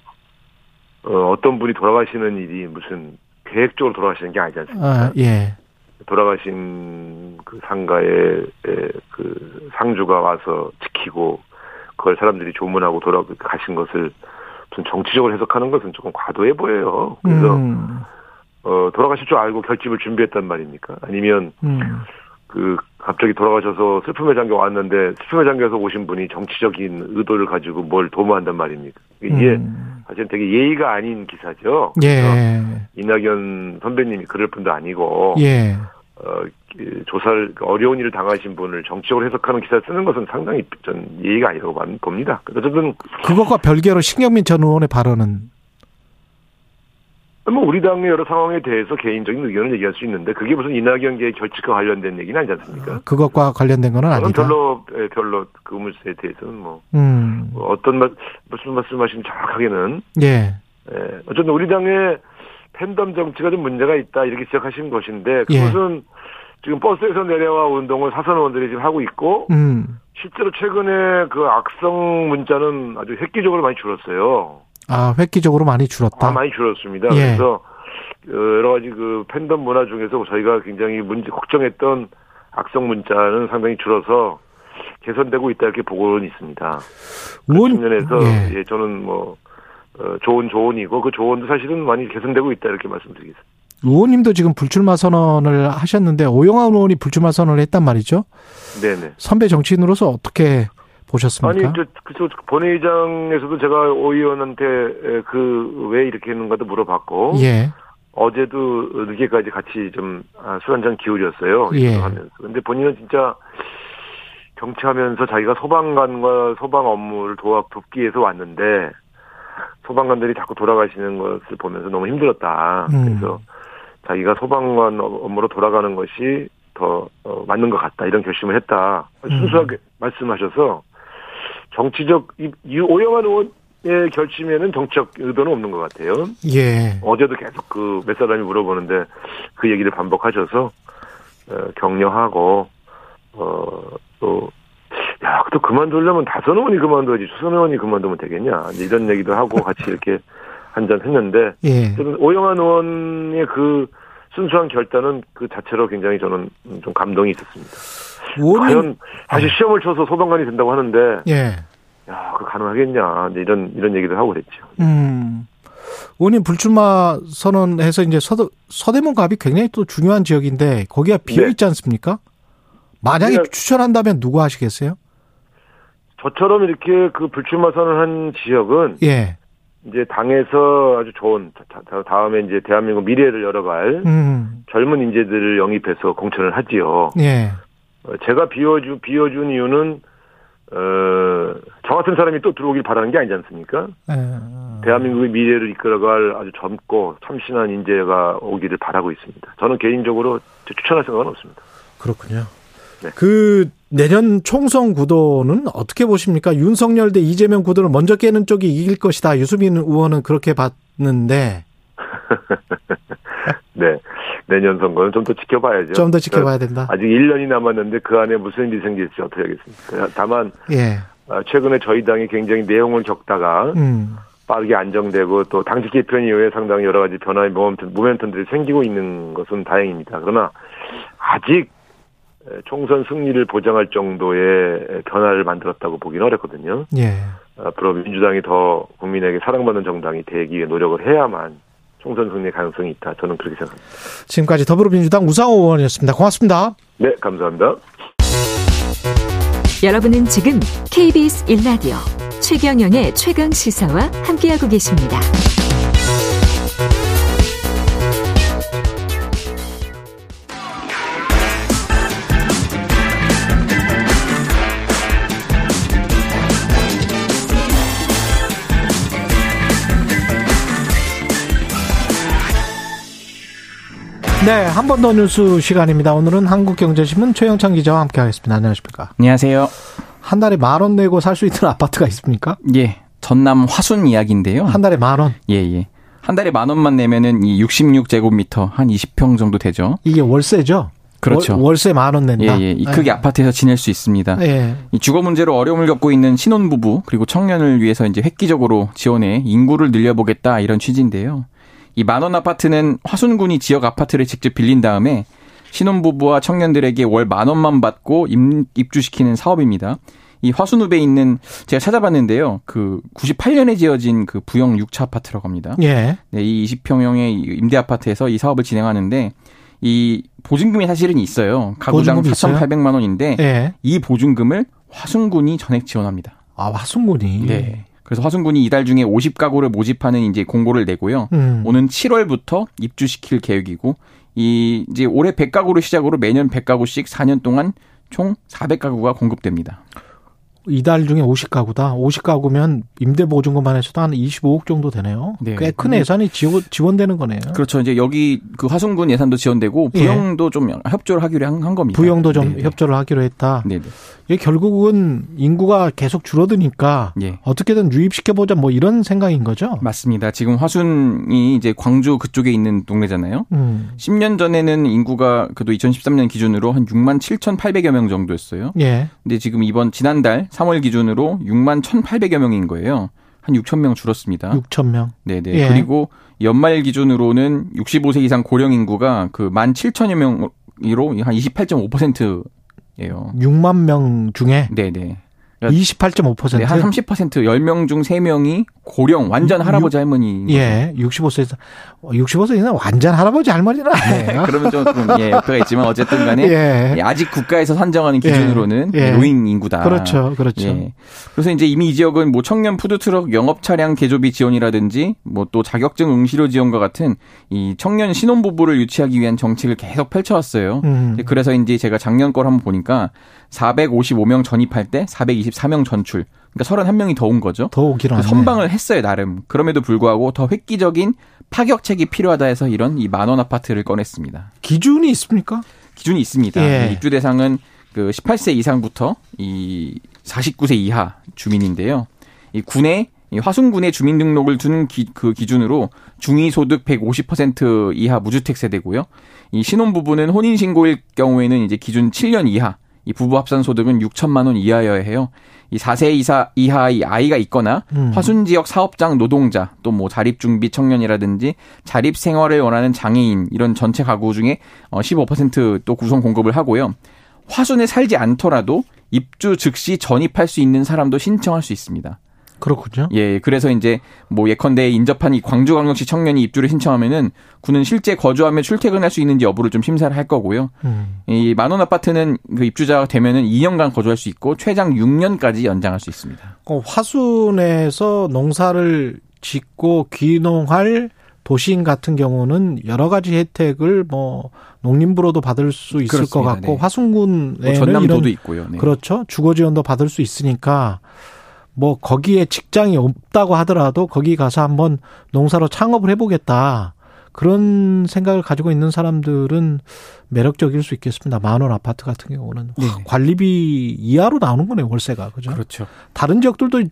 어, 어떤 분이 돌아가시는 일이 무슨 계획적으로 돌아가시는 게 아니지 않습니까? 아, 예. 돌아가신 그 상가에 에, 그 상주가 와서 지키고 그걸 사람들이 조문하고 돌아가신 것을 좀 정치적으로 해석하는 것은 조금 과도해 보여요. 그래서 음, 어, 돌아가실 줄 알고 결집을 준비했단 말입니까? 아니면 음, 그 갑자기 돌아가셔서 슬픔에 잠겨 왔는데 슬픔에 잠겨서 오신 분이 정치적인 의도를 가지고 뭘 도모한단 말입니까? 이게 음. 사실 되게 예의가 아닌 기사죠. 예. 이낙연 선배님이 그럴 분도 아니고 예. 어, 그 조사를 어려운 일을 당하신 분을 정치적으로 해석하는 기사를 쓰는 것은 상당히 전 예의가 아니라고 봐- 봅니다. 어쨌든 그것과 별개로 신경민 전 의원의 발언은 뭐 우리 당의 여러 상황에 대해서 개인적인 의견을 얘기할 수 있는데 그게 무슨 이낙연계의 결집과 관련된 얘기는 아니지 않습니까? 그것과 관련된 거는 아니다. 별로 예, 별로 그 물세에 대해서는 뭐 음. 뭐 어떤 말, 무슨 말씀하시는 정확하게는 예. 예, 어쨌든 우리 당의 팬덤 정치가 좀 문제가 있다 이렇게 지적하신 것인데 예. 그것은 지금 버스에서 내려와 운동을 사선 의원들이 지금 하고 있고 음. 실제로 최근에 그 악성 문자는 아주 획기적으로 많이 줄었어요. 아, 획기적으로 많이 줄었다. 아, 많이 줄었습니다. 예. 그래서 어, 여러 가지 그 팬덤 문화 중에서 저희가 굉장히 문제 걱정했던 악성 문자는 상당히 줄어서 개선되고 있다 이렇게 보고는 있습니다. 그 의원- 측면에서 예. 예. 저는 뭐 어, 좋은 조언이고 그 조언도 사실은 많이 개선되고 있다 이렇게 말씀드리겠습니다. 의원님도 지금 불출마 선언을 하셨는데 오영환 의원이 불출마 선언을 했단 말이죠. 네네. 선배 정치인으로서 어떻게 보셨습니까? 아니, 저, 그저 본회의장에서도 제가 오 의원한테 그 왜 이렇게 했는가도 물어봤고 예. 어제도 늦게까지 같이 좀 아, 술 한잔 기울였어요. 예. 하면서. 근데 본인은 진짜 정치하면서 자기가 소방관과 소방 업무를 도와 돕기 위해서 왔는데 소방관들이 자꾸 돌아가시는 것을 보면서 너무 힘들었다. 음. 그래서 자기가 소방관 업무로 돌아가는 것이 더 어, 맞는 것 같다. 이런 결심을 했다. 순수하게 말씀하셔서 정치적 이, 이 오영환 의원의 결심에는 정치적 의도는 없는 것 같아요. 예. 어제도 계속 그 몇 사람이 물어보는데 그 얘기를 반복하셔서 어, 격려하고 어또 야, 또 그만두려면 다선 의원이 그만둬야지 수선 의원이 그만두면 되겠냐 이런 얘기도 하고 같이 이렇게 한 잔 했는데 예. 저는 오영환 의원의 그 순수한 결단은 그 자체로 굉장히 저는 좀 감동이 있었습니다. 의원님 과연 다시 시험을 쳐서 소방관이 된다고 하는데 예. 야, 그 가능하겠냐 이런 이런 얘기도 하고 그랬죠. 음. 의원님 불출마 선언해서 이제 서대, 서대문 갑이 굉장히 또 중요한 지역인데 거기가 비어 네. 있지 않습니까? 만약에 네. 추천한다면 누구 하시겠어요? 저처럼 이렇게 그 불출마 선언한 지역은 예. 이제 당에서 아주 좋은 다- 다음에 이제 대한민국 미래를 열어갈 음. 젊은 인재들을 영입해서 공천을 하지요. 예. 어, 제가 비워주 비워준 이유는 어, 저 같은 사람이 또 들어오길 바라는 게 아니지 않습니까? 예. 대한민국의 미래를 이끌어갈 아주 젊고 참신한 인재가 오기를 바라고 있습니다. 저는 개인적으로 추천할 생각은 없습니다. 그렇군요. 네. 그 내년 총선 구도는 어떻게 보십니까? 윤석열 대 이재명 구도를 먼저 깨는 쪽이 이길 것이다. 유수민 의원은 그렇게 봤는데 네. 내년 선거는 좀 더 지켜봐야죠. 좀 더 지켜봐야 된다. 아직 1년이 남았는데 그 안에 무슨 일이 생길지 어떻게 하겠습니까? 다만 예. 아, 최근에 저희 당이 굉장히 내용을 적다가 음. 빠르게 안정되고 또 당직 개편 이후에 상당히 여러 가지 변화의 모멘텀, 모멘텀들이 생기고 있는 것은 다행입니다. 그러나 아직 에, 총선 승리를 보장할 정도의 변화를 만들었다고 보기는 어렵거든요. 예. 앞으로 민주당이 더 국민에게 사랑받는 정당이 되기 위해 노력을 해야만 총선 승리 가능성이 있다. 저는 그렇게 생각합니다. 지금까지 더불어민주당 우상호 의원이었습니다. 고맙습니다. 네, 감사합니다. 여러분은 지금 KBS 1라디오 최경영의 최강 시사와 함께하고 계십니다. 네, 한 번 더 뉴스 시간입니다. 오늘은 한국경제신문 최영찬 기자와 함께하겠습니다. 안녕하십니까? 안녕하세요. 한 달에 만 원 내고 살 수 있는 아파트가 있습니까? 예. 전남 화순 이야기인데요. 한 달에 만 원. 예, 예. 한 달에 만 원만 내면은 이 66제곱미터 한 20평 정도 되죠. 이게 월세죠? 그렇죠. 월, 세 만 원 낸다. 예, 예. 이 크게 아파트에서 지낼 수 있습니다. 예. 이 주거 문제로 어려움을 겪고 있는 신혼부부 그리고 청년을 위해서 이제 획기적으로 지원해 인구를 늘려보겠다 이런 취지인데요. 이 만원 아파트는 화순군이 지역 아파트를 직접 빌린 다음에 신혼부부와 청년들에게 월 만 원만 받고 임- 입주시키는 사업입니다. 이 화순읍에 있는 제가 찾아봤는데요. 그 98년에 지어진 그 부영 6차 아파트라고 합니다. 예. 네, 이 20평형의 임대 아파트에서 이 사업을 진행하는데 이 보증금이 사실은 있어요. 가구당 보증금이 있어요? 4,800만 원인데 예. 이 보증금을 화순군이 전액 지원합니다. 아, 화순군이. 네. 그래서 화순군이 이달 중에 50가구를 모집하는 이제 공고를 내고요. 음. 오는 7월부터 입주시킬 계획이고 이 이제 올해 100가구를 시작으로 매년 100가구씩 4년 동안 총 400가구가 공급됩니다. 이달 중에 50가구다. 50가구면 임대보증금만 해서도 한 25억 정도 되네요. 네. 꽤큰 예산이 지원, 되는 거네요. 그렇죠. 이제 여기 그 화순군 예산도 지원되고 예. 부영도 예. 좀 협조를 하기로 한, 한 겁니다. 부영도 좀 네네. 협조를 하기로 했다. 네네. 이게 결국은 인구가 계속 줄어드니까 예. 어떻게든 유입시켜보자 뭐 이런 생각인 거죠? 맞습니다. 지금 화순이 이제 광주 그쪽에 있는 동네잖아요. 음. 10년 전에는 인구가 그래도 2013년 기준으로 한 6만 7,800여 명 정도였어요. 예. 근데 지금 이번 지난달 3월 기준으로 6만 1,800여 명인 거예요. 한 6천 명 줄었습니다. 6천 명. 네네. 예. 그리고 연말 기준으로는 65세 이상 고령 인구가 그 1만 7천여 명으로 한 28.5% 예요. 6만 명 중에 네네. 28.5%. 네, 한30% 10명 중 3명이 고령 완전 할아버지 할머니. 예. 65세 이상 65세 이상 완전 할아버지 할머니는 아니에요. 네, 그러면 좀 예, 옆에가 있지만 어쨌든 간에 예. 예. 아직 국가에서 산정하는 예. 기준으로는 예. 노인 인구다. 그렇죠. 그렇죠. 예. 그래서 이제 이미 이 지역은 뭐 청년 푸드 트럭 영업 차량 개조비 지원이라든지 뭐 또 자격증 응시료 지원과 같은 이 청년 신혼부부를 유치하기 위한 정책을 계속 펼쳐왔어요. 음. 그래서 이제 제가 작년 걸 한번 보니까 455명 전입할 때 424명 전출. 그러니까 31명이 더 온 거죠. 더그 선방을 했어요, 나름. 그럼에도 불구하고 더 획기적인 파격책이 필요하다 해서 이런 이 만원 아파트를 꺼냈습니다. 기준이 있습니까? 기준이 있습니다. 예. 입주 대상은 그 18세 이상부터 이 49세 이하 주민인데요. 이 군에 이 화순군의 주민등록을 둔 그 기준으로 중위소득 150% 이하 무주택 세대고요. 이 신혼부부는 혼인신고일 경우에는 이제 기준 7년 이하, 이 부부 합산 소득은 6천만 원 이하여야 해요. 이 4세 이사 이하의 아이가 있거나 음. 화순 지역 사업장 노동자 또 뭐 자립 준비 청년이라든지 자립 생활을 원하는 장애인 이런 전체 가구 중에 15%또 어, 구성 공급을 하고요. 화순에 살지 않더라도 입주 즉시 전입할 수 있는 사람도 신청할 수 있습니다. 그렇군요. 예, 그래서 이제 뭐 예컨대 인접한 이 광주광역시 청년이 입주를 신청하면은 군은 실제 거주하며 출퇴근할 수 있는지 여부를 좀 심사를 할 거고요. 음. 이 만원 아파트는 그 입주자가 되면은 2년간 거주할 수 있고 최장 6년까지 연장할 수 있습니다. 어, 화순에서 농사를 짓고 귀농할 도시인 같은 경우는 여러 가지 혜택을 뭐 농림부로도 받을 수 있을 그렇습니다. 것 같고 네. 화순군에는 뭐 전남도도 있고요. 네. 그렇죠. 주거 지원도 받을 수 있으니까 뭐 거기에 직장이 없다고 하더라도 거기 가서 한번 농사로 창업을 해보겠다. 그런 생각을 가지고 있는 사람들은 매력적일 수 있겠습니다. 만원 아파트 같은 경우는 네. 관리비 이하로 나오는 거네요, 월세가. 그죠? 그렇죠. 다른 지역들도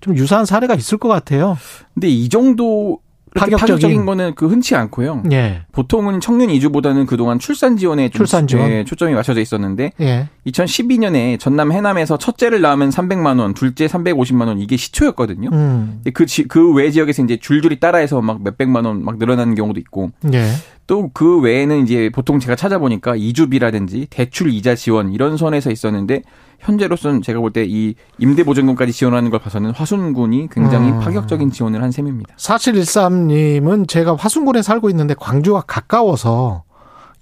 좀 유사한 사례가 있을 것 같아요. 근데 이 정도 파격적인, 파격적인 거는 그 흔치 않고요. 예. 보통은 청년 이주보다는 그동안 출산 지원에 출산 지원 예, 초점이 맞춰져 있었는데 예. 2012년에 전남 해남에서 첫째를 낳으면 300만 원, 둘째 350만 원 이게 시초였거든요. 음. 그그 외 지역에서 이제 줄줄이 따라해서 막 몇백만 원 막 늘어나는 경우도 있고. 예. 또그 외에는 이제 보통 제가 찾아보니까 이주비라든지 대출 이자 지원 이런 선에서 있었는데 현재로서는 제가 볼 때 이 임대 보증금까지 지원하는 걸 봐서는 화순군이 굉장히 음. 파격적인 지원을 한 셈입니다. 4713님은 제가 화순군에 살고 있는데 광주와 가까워서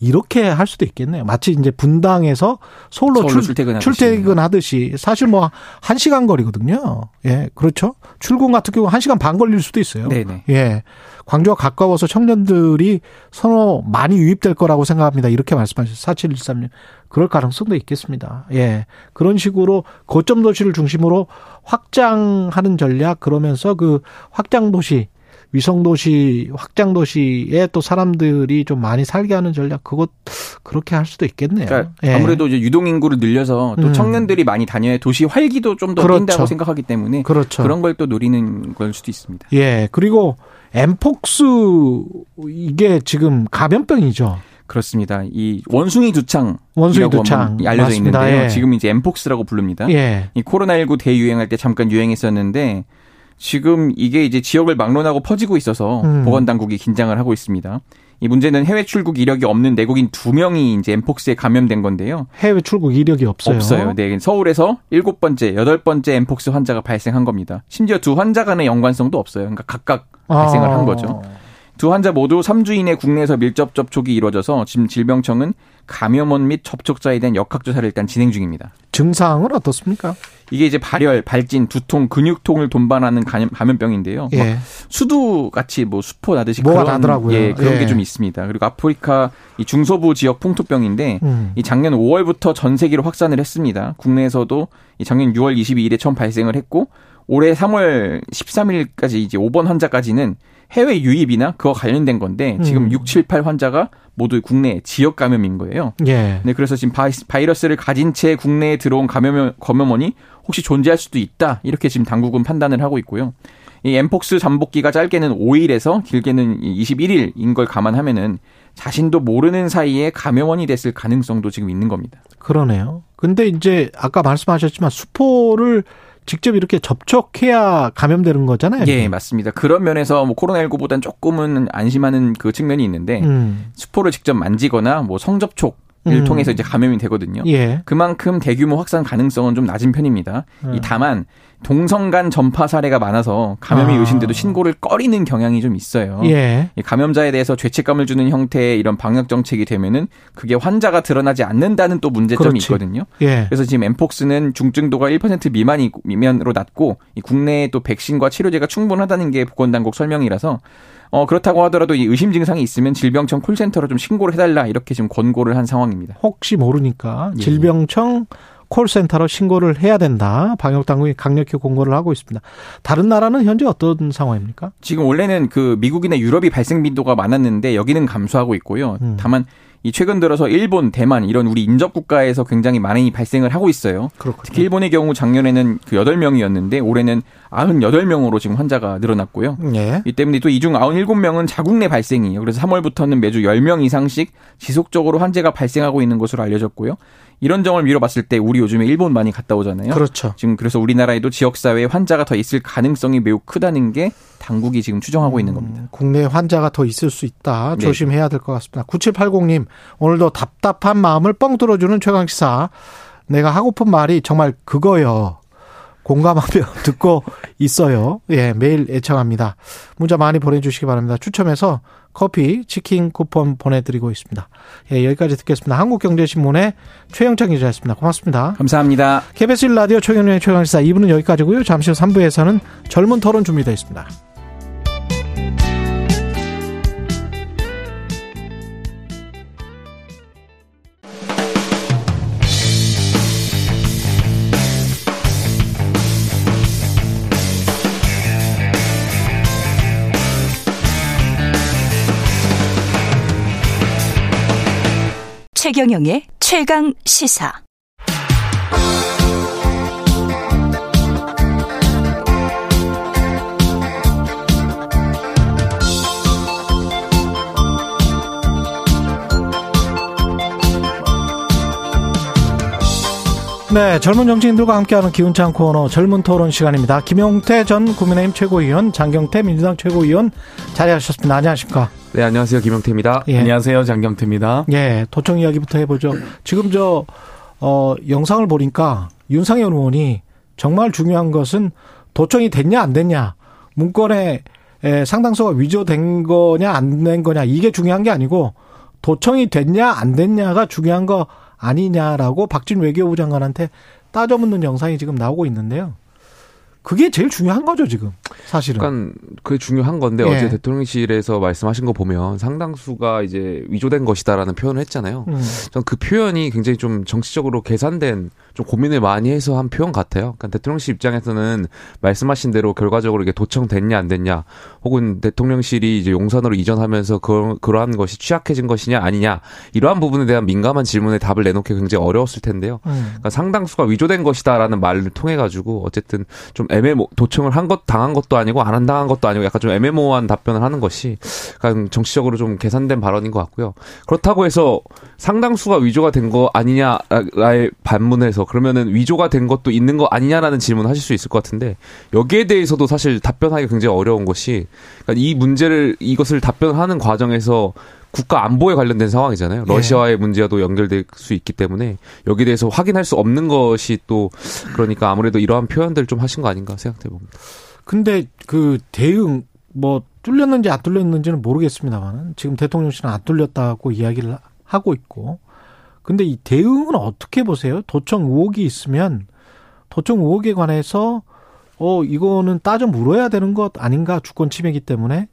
이렇게 할 수도 있겠네요. 마치 이제 분당에서 서울로, 서울로 출, 퇴근하듯이. 사실 뭐 한 시간 거리거든요. 예, 그렇죠. 출근 같은 경우 한 시간 반 걸릴 수도 있어요. 네네. 예, 광주와 가까워서 청년들이 서로 많이 유입될 거라고 생각합니다. 이렇게 말씀하셨어요. 4713님. 그럴 가능성도 있겠습니다. 예. 그런 식으로 거점 도시를 중심으로 확장하는 전략 그러면서 그 확장 도시 위성도시 확장도시에 또 사람들이 좀 많이 살게 하는 전략 그것 그렇게 할 수도 있겠네요. 그러니까 예. 아무래도 이제 유동 인구를 늘려서 또 음. 청년들이 많이 다녀야 도시 활기도 좀더 그렇죠. 뛴다고 생각하기 때문에 그렇죠. 그런 걸 또 노리는 걸 수도 있습니다. 예. 그리고 엠폭스 이게 지금 감염병이죠. 그렇습니다. 이 원숭이 두창 원숭이 두창 알려져 맞습니다. 있는데요. 예. 지금 이제 엠폭스라고 부릅니다. 예. 이 코로나19 대유행할 때 잠깐 유행했었는데 지금 이게 이제 지역을 막론하고 퍼지고 있어서 음. 보건 당국이 긴장을 하고 있습니다. 이 문제는 해외 출국 이력이 없는 내국인 두 명이 이제 엠폭스에 감염된 건데요. 해외 출국 이력이 없어요. 없어요. 네, 서울에서 일곱 번째, 여덟 번째 엠폭스 환자가 발생한 겁니다. 심지어 두 환자 간의 연관성도 없어요. 그러니까 각각 아. 발생을 한 거죠. 두 환자 모두 3주 이내 국내에서 밀접 접촉이 이루어져서 지금 질병청은 감염원 및 접촉자에 대한 역학 조사를 일단 진행 중입니다. 증상은 어떻습니까? 이게 이제 발열, 발진, 두통, 근육통을 동반하는 감염, 병인데요 예. 수두 같이 뭐 수포 나듯이 그런 나더라고요. 예, 그런 예. 게좀 있습니다. 그리고 아프리카 이 중서부 지역 풍토병인데 음. 이 작년 5월부터 전 세계로 확산을 했습니다. 국내에서도 이 작년 6월 22일에 처음 발생을 했고 올해 3월 13일까지 이제 5번 환자까지는 해외 유입이나 그와 관련된 건데 지금 음. 6, 7, 8 환자가 모두 국내 지역 감염인 거예요. 예. 네, 그래서 지금 바이러스를 가진 채 국내에 들어온 감염 감염원이 혹시 존재할 수도 있다 이렇게 지금 당국은 판단을 하고 있고요. 이 엠폭스 잠복기가 짧게는 5일에서 길게는 21일인 걸 감안하면은 자신도 모르는 사이에 감염원이 됐을 가능성도 지금 있는 겁니다. 그러네요. 근데 이제 아까 말씀하셨지만 수포를 직접 이렇게 접촉해야 감염되는 거잖아요. 예, 맞습니다. 그런 면에서 뭐 코로나19보다는 조금은 안심하는 그 측면이 있는데 음. 수포를 직접 만지거나 뭐 성접촉 을 음. 통해서 이제 감염이 되거든요. 예. 그만큼 대규모 확산 가능성은 좀 낮은 편입니다. 음. 이 다만 동성 간 전파 사례가 많아서 감염이 아. 의심돼도 신고를 꺼리는 경향이 좀 있어요. 예. 감염자에 대해서 죄책감을 주는 형태의 이런 방역 정책이 되면은 그게 환자가 드러나지 않는다는 또 문제점이 그렇지. 있거든요. 예. 그래서 지금 엠폭스는 중증도가 1% 미만이 미만으로 낮고 국내에 또 백신과 치료제가 충분하다는 게 보건당국 설명이라서 어, 그렇다고 하더라도 이 의심 증상이 있으면 질병청 콜센터로 좀 신고를 해달라 이렇게 지금 권고를 한 상황입니다. 혹시 모르니까 예. 질병청 콜센터로 신고를 해야 된다. 방역 당국이 강력히 공고를 하고 있습니다. 다른 나라는 현재 어떤 상황입니까? 지금 원래는 그 미국이나 유럽이 발생 빈도가 많았는데 여기는 감소하고 있고요. 음. 다만 이 최근 들어서 일본, 대만 이런 우리 인접 국가에서 굉장히 많이 발생을 하고 있어요. 그렇군요. 특히 일본의 경우 작년에는 그 8명이었는데 올해는 98명으로 지금 환자가 늘어났고요. 예. 이 때문에 또 이 중 97명은 자국 내 발생이에요. 그래서 3월부터는 매주 10명 이상씩 지속적으로 환자가 발생하고 있는 것으로 알려졌고요. 이런 점을 미뤄봤을 때 우리 요즘에 일본 많이 갔다 오잖아요. 그렇죠. 지금 그래서 우리나라에도 지역 사회에 환자가 더 있을 가능성이 매우 크다는 게 당국이 지금 추정하고 음, 있는 겁니다. 국내 환자가 더 있을 수 있다. 네. 조심해야 될 것 같습니다. 9780님 오늘도 답답한 마음을 뻥 뚫어주는 최강시사. 내가 하고픈 말이 정말 그거요. 공감하며 듣고 있어요. 예, 매일 애청합니다. 문자 많이 보내주시기 바랍니다. 추첨해서 커피, 치킨 쿠폰 보내드리고 있습니다. 예, 여기까지 듣겠습니다. 한국경제신문의 최영창 기자였습니다. 고맙습니다. 감사합니다. KBS 1라디오 최경련의 최강시사 2부는 여기까지고요. 잠시 후 3부에서는 젊은 토론 준비되어 있습니다. 최경영의 최강 시사. 네, 젊은 정치인들과 함께하는 기운찬 코너 젊은 토론 시간입니다. 김용태 전 국민의힘 최고위원, 장경태 민주당 최고위원 자리하셨습니다. 안녕하십니까? 네, 안녕하세요. 김용태입니다. 예. 안녕하세요. 장경태입니다. 예, 도청 이야기부터 해보죠. 지금 저, 어, 영상을 보니까 윤상현 의원이 정말 중요한 것은 도청이 됐냐, 안 됐냐. 문건에 에, 상당수가 위조된 거냐, 안 된 거냐. 이게 중요한 게 아니고 도청이 됐냐, 안 됐냐가 중요한 거 아니냐라고 박진 외교부 장관한테 따져 묻는 영상이 지금 나오고 있는데요. 그게 제일 중요한 거죠 지금 사실은. 그러니까 그게 중요한 건데 예. 어제 대통령실에서 말씀하신 거 보면 상당수가 이제 위조된 것이다라는 표현을 했잖아요. 음. 전그 표현이 굉장히 좀 정치적으로 계산된 좀 고민을 많이 해서 한 표현 같아요. 그러니까 대통령실 입장에서는 말씀하신 대로 결과적으로 이게 도청됐냐 안 됐냐, 혹은 대통령실이 이제 용산으로 이전하면서 그, 그러한 것이 취약해진 것이냐 아니냐 이러한 부분에 대한 민감한 질문에 답을 내놓기 굉장히 어려웠을 텐데요. 음. 그러니까 상당수가 위조된 것이다라는 말을 통해 가지고 어쨌든 좀 애매모 도청을 한 것 당한 것도 아니고 안 한 당한 것도 아니고 약간 좀 애매모호한 답변을 하는 것이 약간 정치적으로 좀 계산된 발언인 것 같고요. 그렇다고 해서 상당수가 위조가 된 거 아니냐의 반문에서 그러면은 위조가 된 것도 있는 거 아니냐라는 질문을 하실 수 있을 것 같은데 여기에 대해서도 사실 답변하기 굉장히 어려운 것이 그러니까 이 문제를 이것을 답변하는 과정에서 국가 안보에 관련된 상황이잖아요. 예. 러시아의 예. 문제와도 연결될 수 있기 때문에 여기에 대해서 확인할 수 없는 것이 또 그러니까 아무래도 이러한 표현들을 좀 하신 거 아닌가 생각해 봅니다. 근데 그 대응 뭐 뚫렸는지 안 뚫렸는지는 모르겠습니다만 지금 대통령실은 안 뚫렸다고 이야기를 하고 있고 근데 이 대응은 어떻게 보세요? 도청 의혹이 있으면 도청 의혹에 관해서 어 이거는 따져 물어야 되는 것 아닌가 주권 침해이기 때문에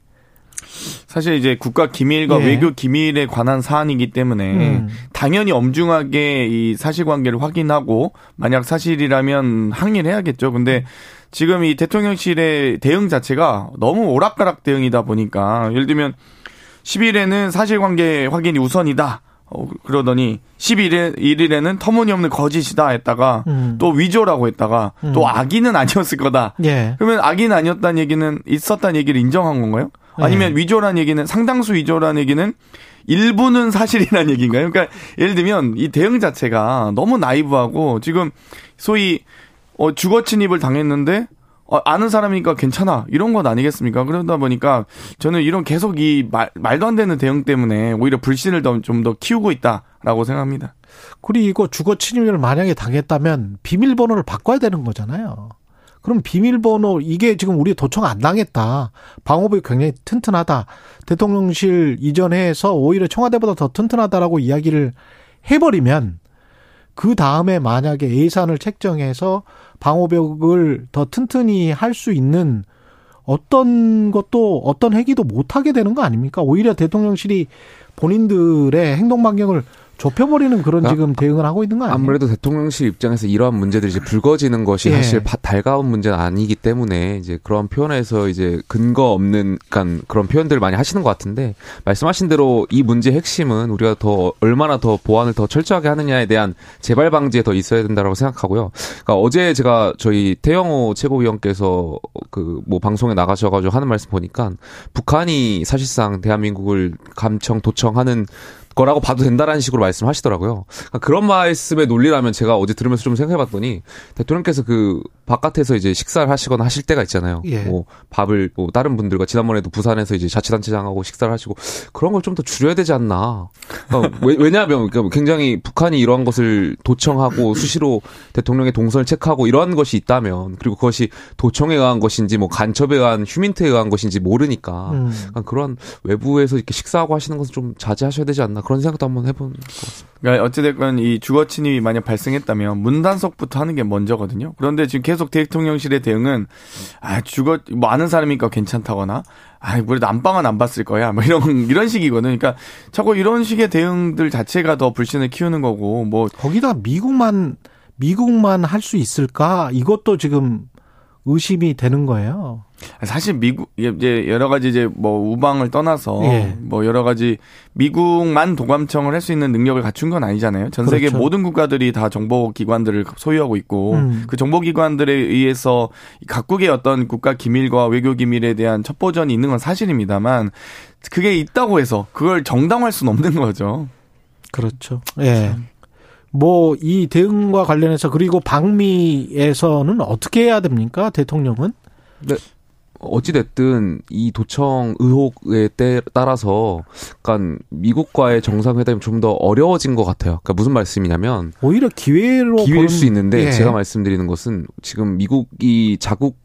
사실 이제 국가 기밀과 예. 외교 기밀에 관한 사안이기 때문에 음. 당연히 엄중하게 이 사실관계를 확인하고 만약 사실이라면 항의를 해야겠죠. 근데 지금 이 대통령실의 대응 자체가 너무 오락가락 대응이다 보니까 예를 들면 10일에는 사실관계 확인이 우선이다. 어, 그러더니 11일, 1일에는 터무니없는 거짓이다 했다가 음. 또 위조라고 했다가 음. 또 악의는 아니었을 거다. 예. 그러면 악의는 아니었다는 얘기는 있었다는 얘기를 인정한 건가요? 아니면 네. 위조라는 얘기는 상당수 위조라는 얘기는 일부는 사실이라는 얘기인가요? 그러니까 예를 들면 이 대응 자체가 너무 나이브하고 지금 소위 어 주거 침입을 당했는데 어, 아는 사람이니까 괜찮아 이런 건 아니겠습니까? 그러다 보니까 저는 이런 계속 이 말, 말도 안 되는 대응 때문에 오히려 불신을 좀 더 키우고 있다라고 생각합니다. 그리고 주거 침입을 만약에 당했다면 비밀번호를 바꿔야 되는 거잖아요. 그럼 비밀번호 이게 지금 우리 도청 안 당했다. 방어복이 굉장히 튼튼하다. 대통령실 이전해서 오히려 청와대보다 더 튼튼하다라고 이야기를 해버리면 그 다음에 만약에 예산을 책정해서 방호벽을 더 튼튼히 할 수 있는 어떤 것도 어떤 회기도 못 하게 되는 거 아닙니까? 오히려 대통령실이 본인들의 행동 반경을 좁혀버리는 그런 그러니까 지금 대응을 하고 있는 거 아니에요? 아무래도 대통령실 입장에서 이러한 문제들이 이제 불거지는 것이 예. 사실 바- 달가운 문제는 아니기 때문에 이제 그런 표현에서 이제 근거 없는 그러니까 그런 표현들을 많이 하시는 것 같은데 말씀하신 대로 이 문제의 핵심은 우리가 더 얼마나 더 보안을 더 철저하게 하느냐에 대한 재발 방지에 더 있어야 된다라고 생각하고요. 그러니까 어제 제가 저희 태영호 최고위원께서 그 뭐 방송에 나가셔가지고 하는 말씀 보니까 북한이 사실상 대한민국을 감청 도청하는 거라고 봐도 된다라는 식으로 말씀하시더라고요. 그러니까 그런 말씀의 논리라면 제가 어제 들으면서 좀 생각해봤더니 대통령께서 그 바깥에서 이제 식사를 하시거나 하실 때가 있잖아요. 예. 뭐 밥을 뭐 다른 분들과 지난번에도 부산에서 이제 자치단체장하고 식사를 하시고 그런 걸 좀 더 줄여야 되지 않나. 그러니까 왜- 왜냐하면 그러니까 굉장히 북한이 이러한 것을 도청하고 수시로 대통령의 동선을 체크하고 이러한 것이 있다면 그리고 그것이 도청에 의한 것인지 뭐 간첩에 의한 휴민트에 의한 것인지 모르니까 음. 그러니까 그런 외부에서 이렇게 식사하고 하시는 것은 좀 자제하셔야 되지 않나 그런 생각도 한번 해본 것 같습니다. 그러니까 어찌됐건 이 주거 침입이 만약 발생했다면 문단속부터 하는 게 먼저거든요. 그런데 지금 계속 대통령실의 대응은 아 주거 뭐 아는 사람이니까 괜찮다거나 아 그래도 안방은 안 봤을 거야 뭐 이런 이런 식이거든요. 그러니까 자꾸 이런 식의 대응들 자체가 더 불신을 키우는 거고 뭐 거기다 미국만 미국만 할 수 있을까? 이것도 지금 의심이 되는 거예요. 사실 미국 이제 여러 가지 이제 뭐 우방을 떠나서 예. 뭐 여러 가지 미국만 도감청을 할 수 있는 능력을 갖춘 건 아니잖아요. 전 세계 그렇죠. 모든 국가들이 다 정보 기관들을 소유하고 있고 음. 그 정보 기관들에 의해서 각국의 어떤 국가 기밀과 외교 기밀에 대한 첩보전이 있는 건 사실입니다만 그게 있다고 해서 그걸 정당화할 수는 없는 거죠. 그렇죠. 예. 뭐 이 대응과 관련해서 그리고 방미에서는 어떻게 해야 됩니까? 대통령은? 어찌됐든 이 도청 의혹에 때- 따라서 약간 미국과의 정상회담이 좀 더 어려워진 것 같아요. 그러니까 무슨 말씀이냐면 오히려 기회로 기회일 보는- 수 있는데 예. 제가 말씀드리는 것은 지금 미국이 자국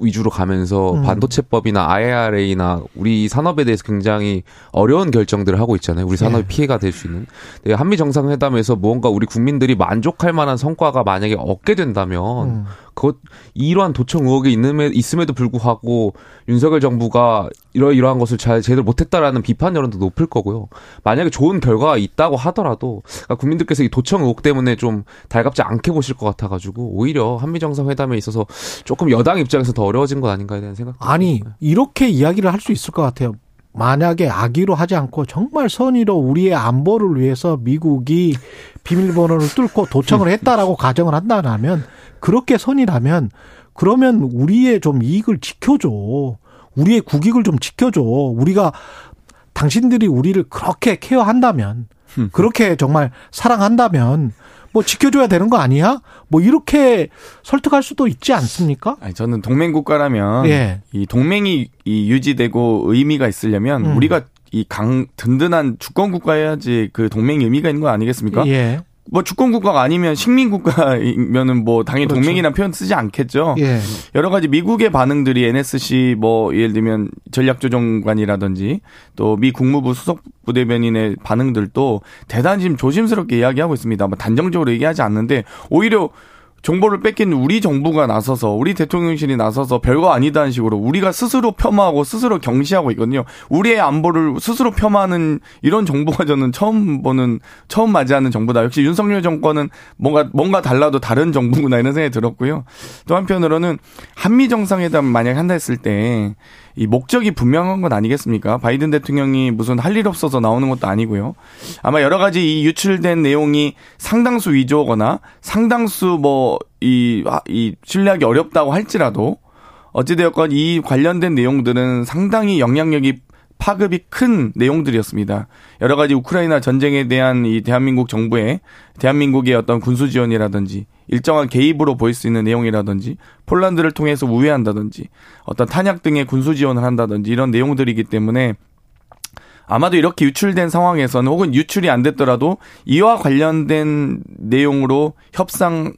위주로 가면서 음. 반도체법이나 IRA나 우리 산업에 대해서 굉장히 어려운 결정들을 하고 있잖아요. 우리 산업이 예. 피해가 될 수 있는. 네, 한미 정상회담에서 무언가 우리 국민들이 만족할 만한 성과가 만약에 얻게 된다면 음. 그것 이러한 도청 의혹이 있음에, 있음에도 불구하고 윤석열 정부가 이러이러한 것을 잘 제대로 못했다라는 비판 여론도 높을 거고요. 만약에 좋은 결과가 있다고 하더라도 그러니까 국민들께서 이 도청 의혹 때문에 좀 달갑지 않게 보실 것 같아가지고 오히려 한미 정상회담에 있어서 조금 여당 입장에서 더 어려워진 것 아닌가에 대한 생각. 아니 이렇게 이야기를 할 수 있을 것 같아요. 만약에 악의로 하지 않고 정말 선의로 우리의 안보를 위해서 미국이 비밀번호를 뚫고 도청을 했다라고 가정을 한다면 그렇게 선이라면 그러면 우리의 좀 이익을 지켜줘. 우리의 국익을 좀 지켜줘. 우리가 당신들이 우리를 그렇게 케어한다면 그렇게 정말 사랑한다면 뭐 지켜줘야 되는 거 아니야? 뭐 이렇게 설득할 수도 있지 않습니까? 아니, 저는 동맹 국가라면 예. 이 동맹이 이 유지되고 의미가 있으려면 음. 우리가 이 강 든든한 주권 국가여야지 그 동맹이 의미가 있는 거 아니겠습니까? 예. 뭐 주권 국가가 아니면 식민 국가이면은 뭐 당연히 그렇죠. 동맹이라는 표현 쓰지 않겠죠. 예. 여러 가지 미국의 반응들이 NSC 뭐 예를 들면 전략조정관이라든지 또 미 국무부 수석 부대변인의 반응들도 대단히 지금 조심스럽게 이야기하고 있습니다. 뭐 단정적으로 얘기하지 않는데 오히려 정보를 뺏긴 우리 정부가 나서서 우리 대통령실이 나서서 별거 아니다는 식으로 우리가 스스로 폄하하고 스스로 경시하고 있거든요. 우리의 안보를 스스로 폄하하는 이런 정부가 저는 처음 보는 처음 맞이하는 정부다. 역시 윤석열 정권은 뭔가 뭔가 달라도 다른 정부구나 이런 생각이 들었고요. 또 한편으로는 한미 정상회담 만약 한다 했을 때 이 목적이 분명한 건 아니겠습니까? 바이든 대통령이 무슨 할 일 없어서 나오는 것도 아니고요. 아마 여러 가지 이 유출된 내용이 상당수 위조거나 상당수 뭐, 이, 아, 이, 신뢰하기 어렵다고 할지라도 어찌되었건 이 관련된 내용들은 상당히 영향력이 파급이 큰 내용들이었습니다. 여러 가지 우크라이나 전쟁에 대한 이 대한민국 정부의 대한민국의 어떤 군수 지원이라든지 일정한 개입으로 보일 수 있는 내용이라든지 폴란드를 통해서 우회한다든지 어떤 탄약 등의 군수 지원을 한다든지 이런 내용들이기 때문에 아마도 이렇게 유출된 상황에서는 혹은 유출이 안 됐더라도 이와 관련된 내용으로 협상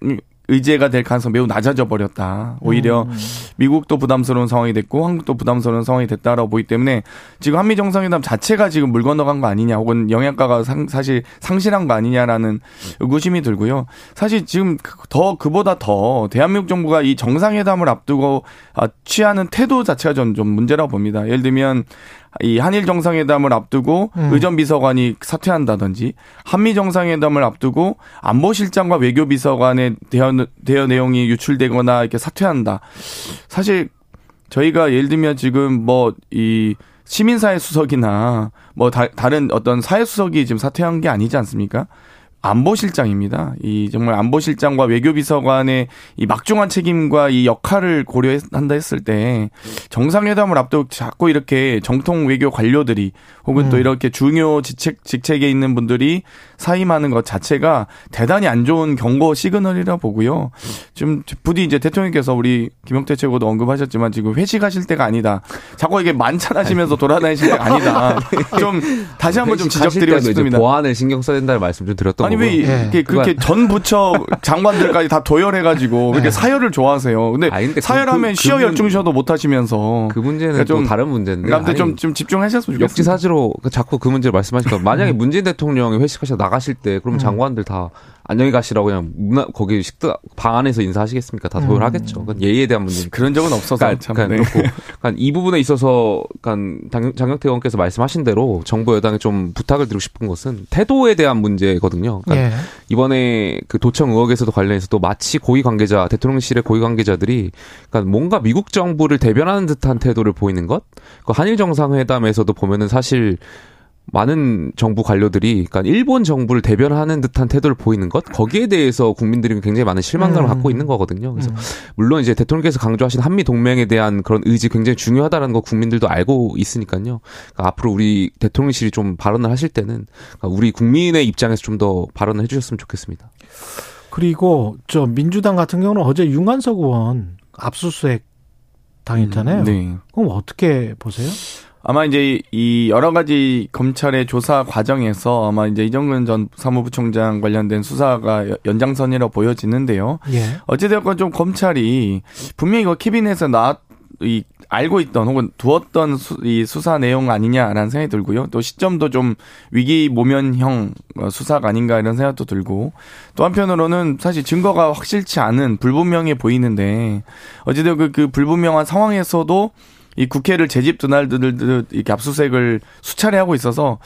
의제가 될 가능성 매우 낮아져 버렸다. 오히려 음. 미국도 부담스러운 상황이 됐고 한국도 부담스러운 상황이 됐다라고 보기 때문에 지금 한미 정상회담 자체가 지금 물 건너간 거 아니냐 혹은 영향가가 상, 사실 상실한 거 아니냐라는 의구심이 들고요. 사실 지금 그, 더 그보다 더 대한민국 정부가 이 정상회담을 앞두고 아, 취하는 태도 자체가 전좀 문제라고 봅니다. 예를 들면 이 한일 정상회담을 앞두고 음. 의전 비서관이 사퇴한다든지 한미 정상회담을 앞두고 안보실장과 외교비서관의 대화, 대화 내용이 유출되거나 이렇게 사퇴한다. 사실 저희가 예를 들면 지금 뭐 이 시민사회 수석이나 뭐 다, 다른 어떤 사회 수석이 지금 사퇴한 게 아니지 않습니까? 안보실장입니다. 이 정말 안보실장과 외교비서관의 이 막중한 책임과 이 역할을 고려한다 했을 때 정상회담을 앞두고 자꾸 이렇게 정통 외교 관료들이 혹은 음. 또 이렇게 중요 직책 직책에 있는 분들이 사임하는 것 자체가 대단히 안 좋은 경고 시그널이라 보고요. 지금 부디 이제 대통령께서 우리 김영태 최고도 언급하셨지만 지금 회식하실 때가 아니다. 자꾸 이게 만찬하시면서 돌아다니실 때가 아니다. 좀 다시 한번 좀 지적드리고 싶습니다. 보안을 신경 써야 된다는 말씀 좀 드렸던 아니 왜 예. 이렇게 그렇게 전 부처 장관들까지 다 도열해가지고 그렇게 예. 사열을 좋아하세요. 근데, 아, 근데 사열하면 그, 쉬어 열중셔도 못 하시면서 그 문제는 그러니까 좀 다른 문제인데. 그러니까 좀, 좀 집중하셨으면 좋겠습니다. 역지사지로 자꾸 그 문제를 말씀하시니까 만약에 문재인 대통령이 회식하셔 나가실 때 그러면 음. 장관들 다 안녕히 가시라고 그냥 문화 거기 식당 방 안에서 인사하시겠습니까? 다 도열하겠죠. 음. 그건 예의에 대한 문제. 그런 적은 없어서 그러니까, 참. 그러니까 네. 그렇고 그러니까 이 부분에 있어서 그러니까 장경태 의원께서 말씀하신 대로 정부 여당에 좀 부탁을 드리고 싶은 것은 태도에 대한 문제거든요. 그러니까 예. 이번에 그 도청 의혹에서도 관련해서 또 마치 고위 관계자 대통령실의 고위 관계자들이 그러니까 뭔가 미국 정부를 대변하는 듯한 태도를 보이는 것. 그 한일 정상회담에서도 보면은 사실 많은 정부 관료들이 그러니까 일본 정부를 대변하는 듯한 태도를 보이는 것 거기에 대해서 국민들이 굉장히 많은 실망감을 음. 갖고 있는 거거든요. 그래서 음. 물론 이제 대통령께서 강조하신 한미 동맹에 대한 그런 의지 굉장히 중요하다는 거 국민들도 알고 있으니까요. 그러니까 앞으로 우리 대통령실이 좀 발언을 하실 때는 그러니까 우리 국민의 입장에서 좀 더 발언을 해주셨으면 좋겠습니다. 그리고 저 민주당 같은 경우는 어제 윤관석 의원 압수수색 당했잖아요. 음, 네. 그럼 어떻게 보세요? 아마 이제 이 여러 가지 검찰의 조사 과정에서 아마 이제 이정근 전 사무부총장 관련된 수사가 연장선이라고 보여지는데요. 예. 어찌되었건 좀 검찰이 분명히 이거 캐비넷에서 나왔 이 알고 있던 혹은 두었던 수, 이 수사 내용 아니냐라는 생각이 들고요. 또 시점도 좀 위기 모면형 수사가 아닌가 이런 생각도 들고 또 한편으로는 사실 증거가 확실치 않은 불분명해 보이는데 어찌되었 그, 그 불분명한 상황에서도 이 국회를 재집 드날들 이렇게 압수수색을 수차례 하고 있어서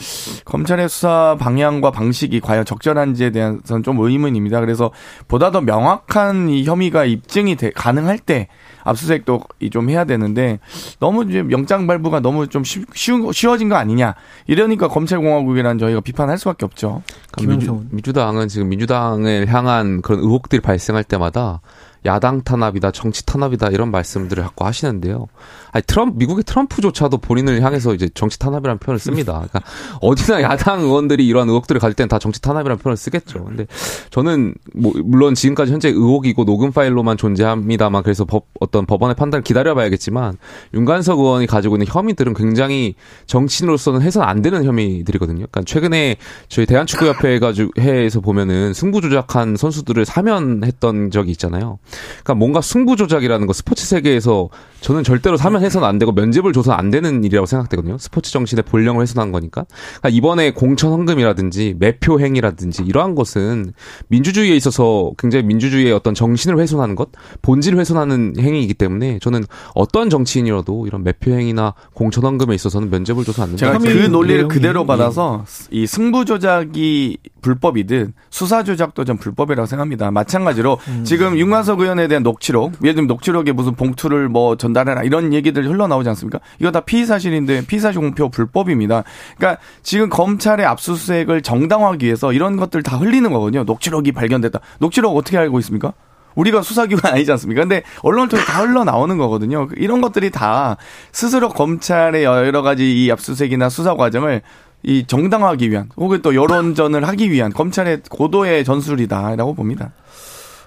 검찰의 수사 방향과 방식이 과연 적절한지에 대해서는 좀 의문입니다. 그래서 보다 더 명확한 이 혐의가 입증이 돼, 가능할 때 압수수색도 좀 해야 되는데 너무 이제 영장 발부가 너무 좀 쉬, 쉬운 쉬워진 거 아니냐 이러니까 검찰공화국이라는 저희가 비판할 수밖에 없죠. 민주, 민주당은 지금 민주당을 향한 그런 의혹들이 발생할 때마다 야당 탄압이다, 정치 탄압이다 이런 말씀들을 자꾸 하시는데요. 아니 트럼프 미국의 트럼프조차도 본인을 향해서 이제 정치 탄압이라는 표현을 씁니다. 그러니까 어디나 야당 의원들이 이러한 의혹들을 가질 때는 다 정치 탄압이라는 표현을 쓰겠죠. 근데 저는 뭐 물론 지금까지 현재 의혹이고 녹음 파일로만 존재합니다만 그래서 법 어떤 법원의 판단을 기다려봐야겠지만 윤관석 의원이 가지고 있는 혐의들은 굉장히 정치인으로서는 해서는 안 되는 혐의들이거든요. 그러니까 최근에 저희 대한축구협회 가지고 해에서 보면은 승부 조작한 선수들을 사면했던 적이 있잖아요. 그러니까 뭔가 승부 조작이라는 거 스포츠 세계에서 저는 절대로 사면 해서는 안 되고 면접을 줘서 안 되는 일이라고 생각되거든요. 스포츠 정신의 본령을 훼손한 거니까. 그러니까 이번에 공천 헌금이라든지 매표 행위라든지 이러한 것은 민주주의에 있어서 굉장히 민주주의의 어떤 정신을 훼손하는 것, 본질을 훼손하는 행위이기 때문에 저는 어떤 정치인이라도 이런 매표 행위나 공천 헌금에 있어서는 면접을 줘서 안 된다. 제가 그 논리를 그대로 받아서 이 승부 조작이 불법이든 수사 조작도 전 불법이라고 생각합니다. 마찬가지로 음. 지금 윤관석 의원에 대한 녹취록, 예를 들면 녹취록에 무슨 봉투를 뭐 전달해라 이런 얘기들 흘러나오지 않습니까? 이거 다 피의 사실인데 피의 사실 공표 불법입니다. 그러니까 지금 검찰의 압수수색을 정당화하기 위해서 이런 것들 다 흘리는 거거든요. 녹취록이 발견됐다. 녹취록 어떻게 알고 있습니까? 우리가 수사기관 아니지 않습니까? 근데 언론을 통해 다 흘러나오는 거거든요. 이런 것들이 다 스스로 검찰의 여러 가지 이 압수수색이나 수사 과정을 이 정당화하기 위한 혹은 또 여론전을 하기 위한 검찰의 고도의 전술이다라고 봅니다.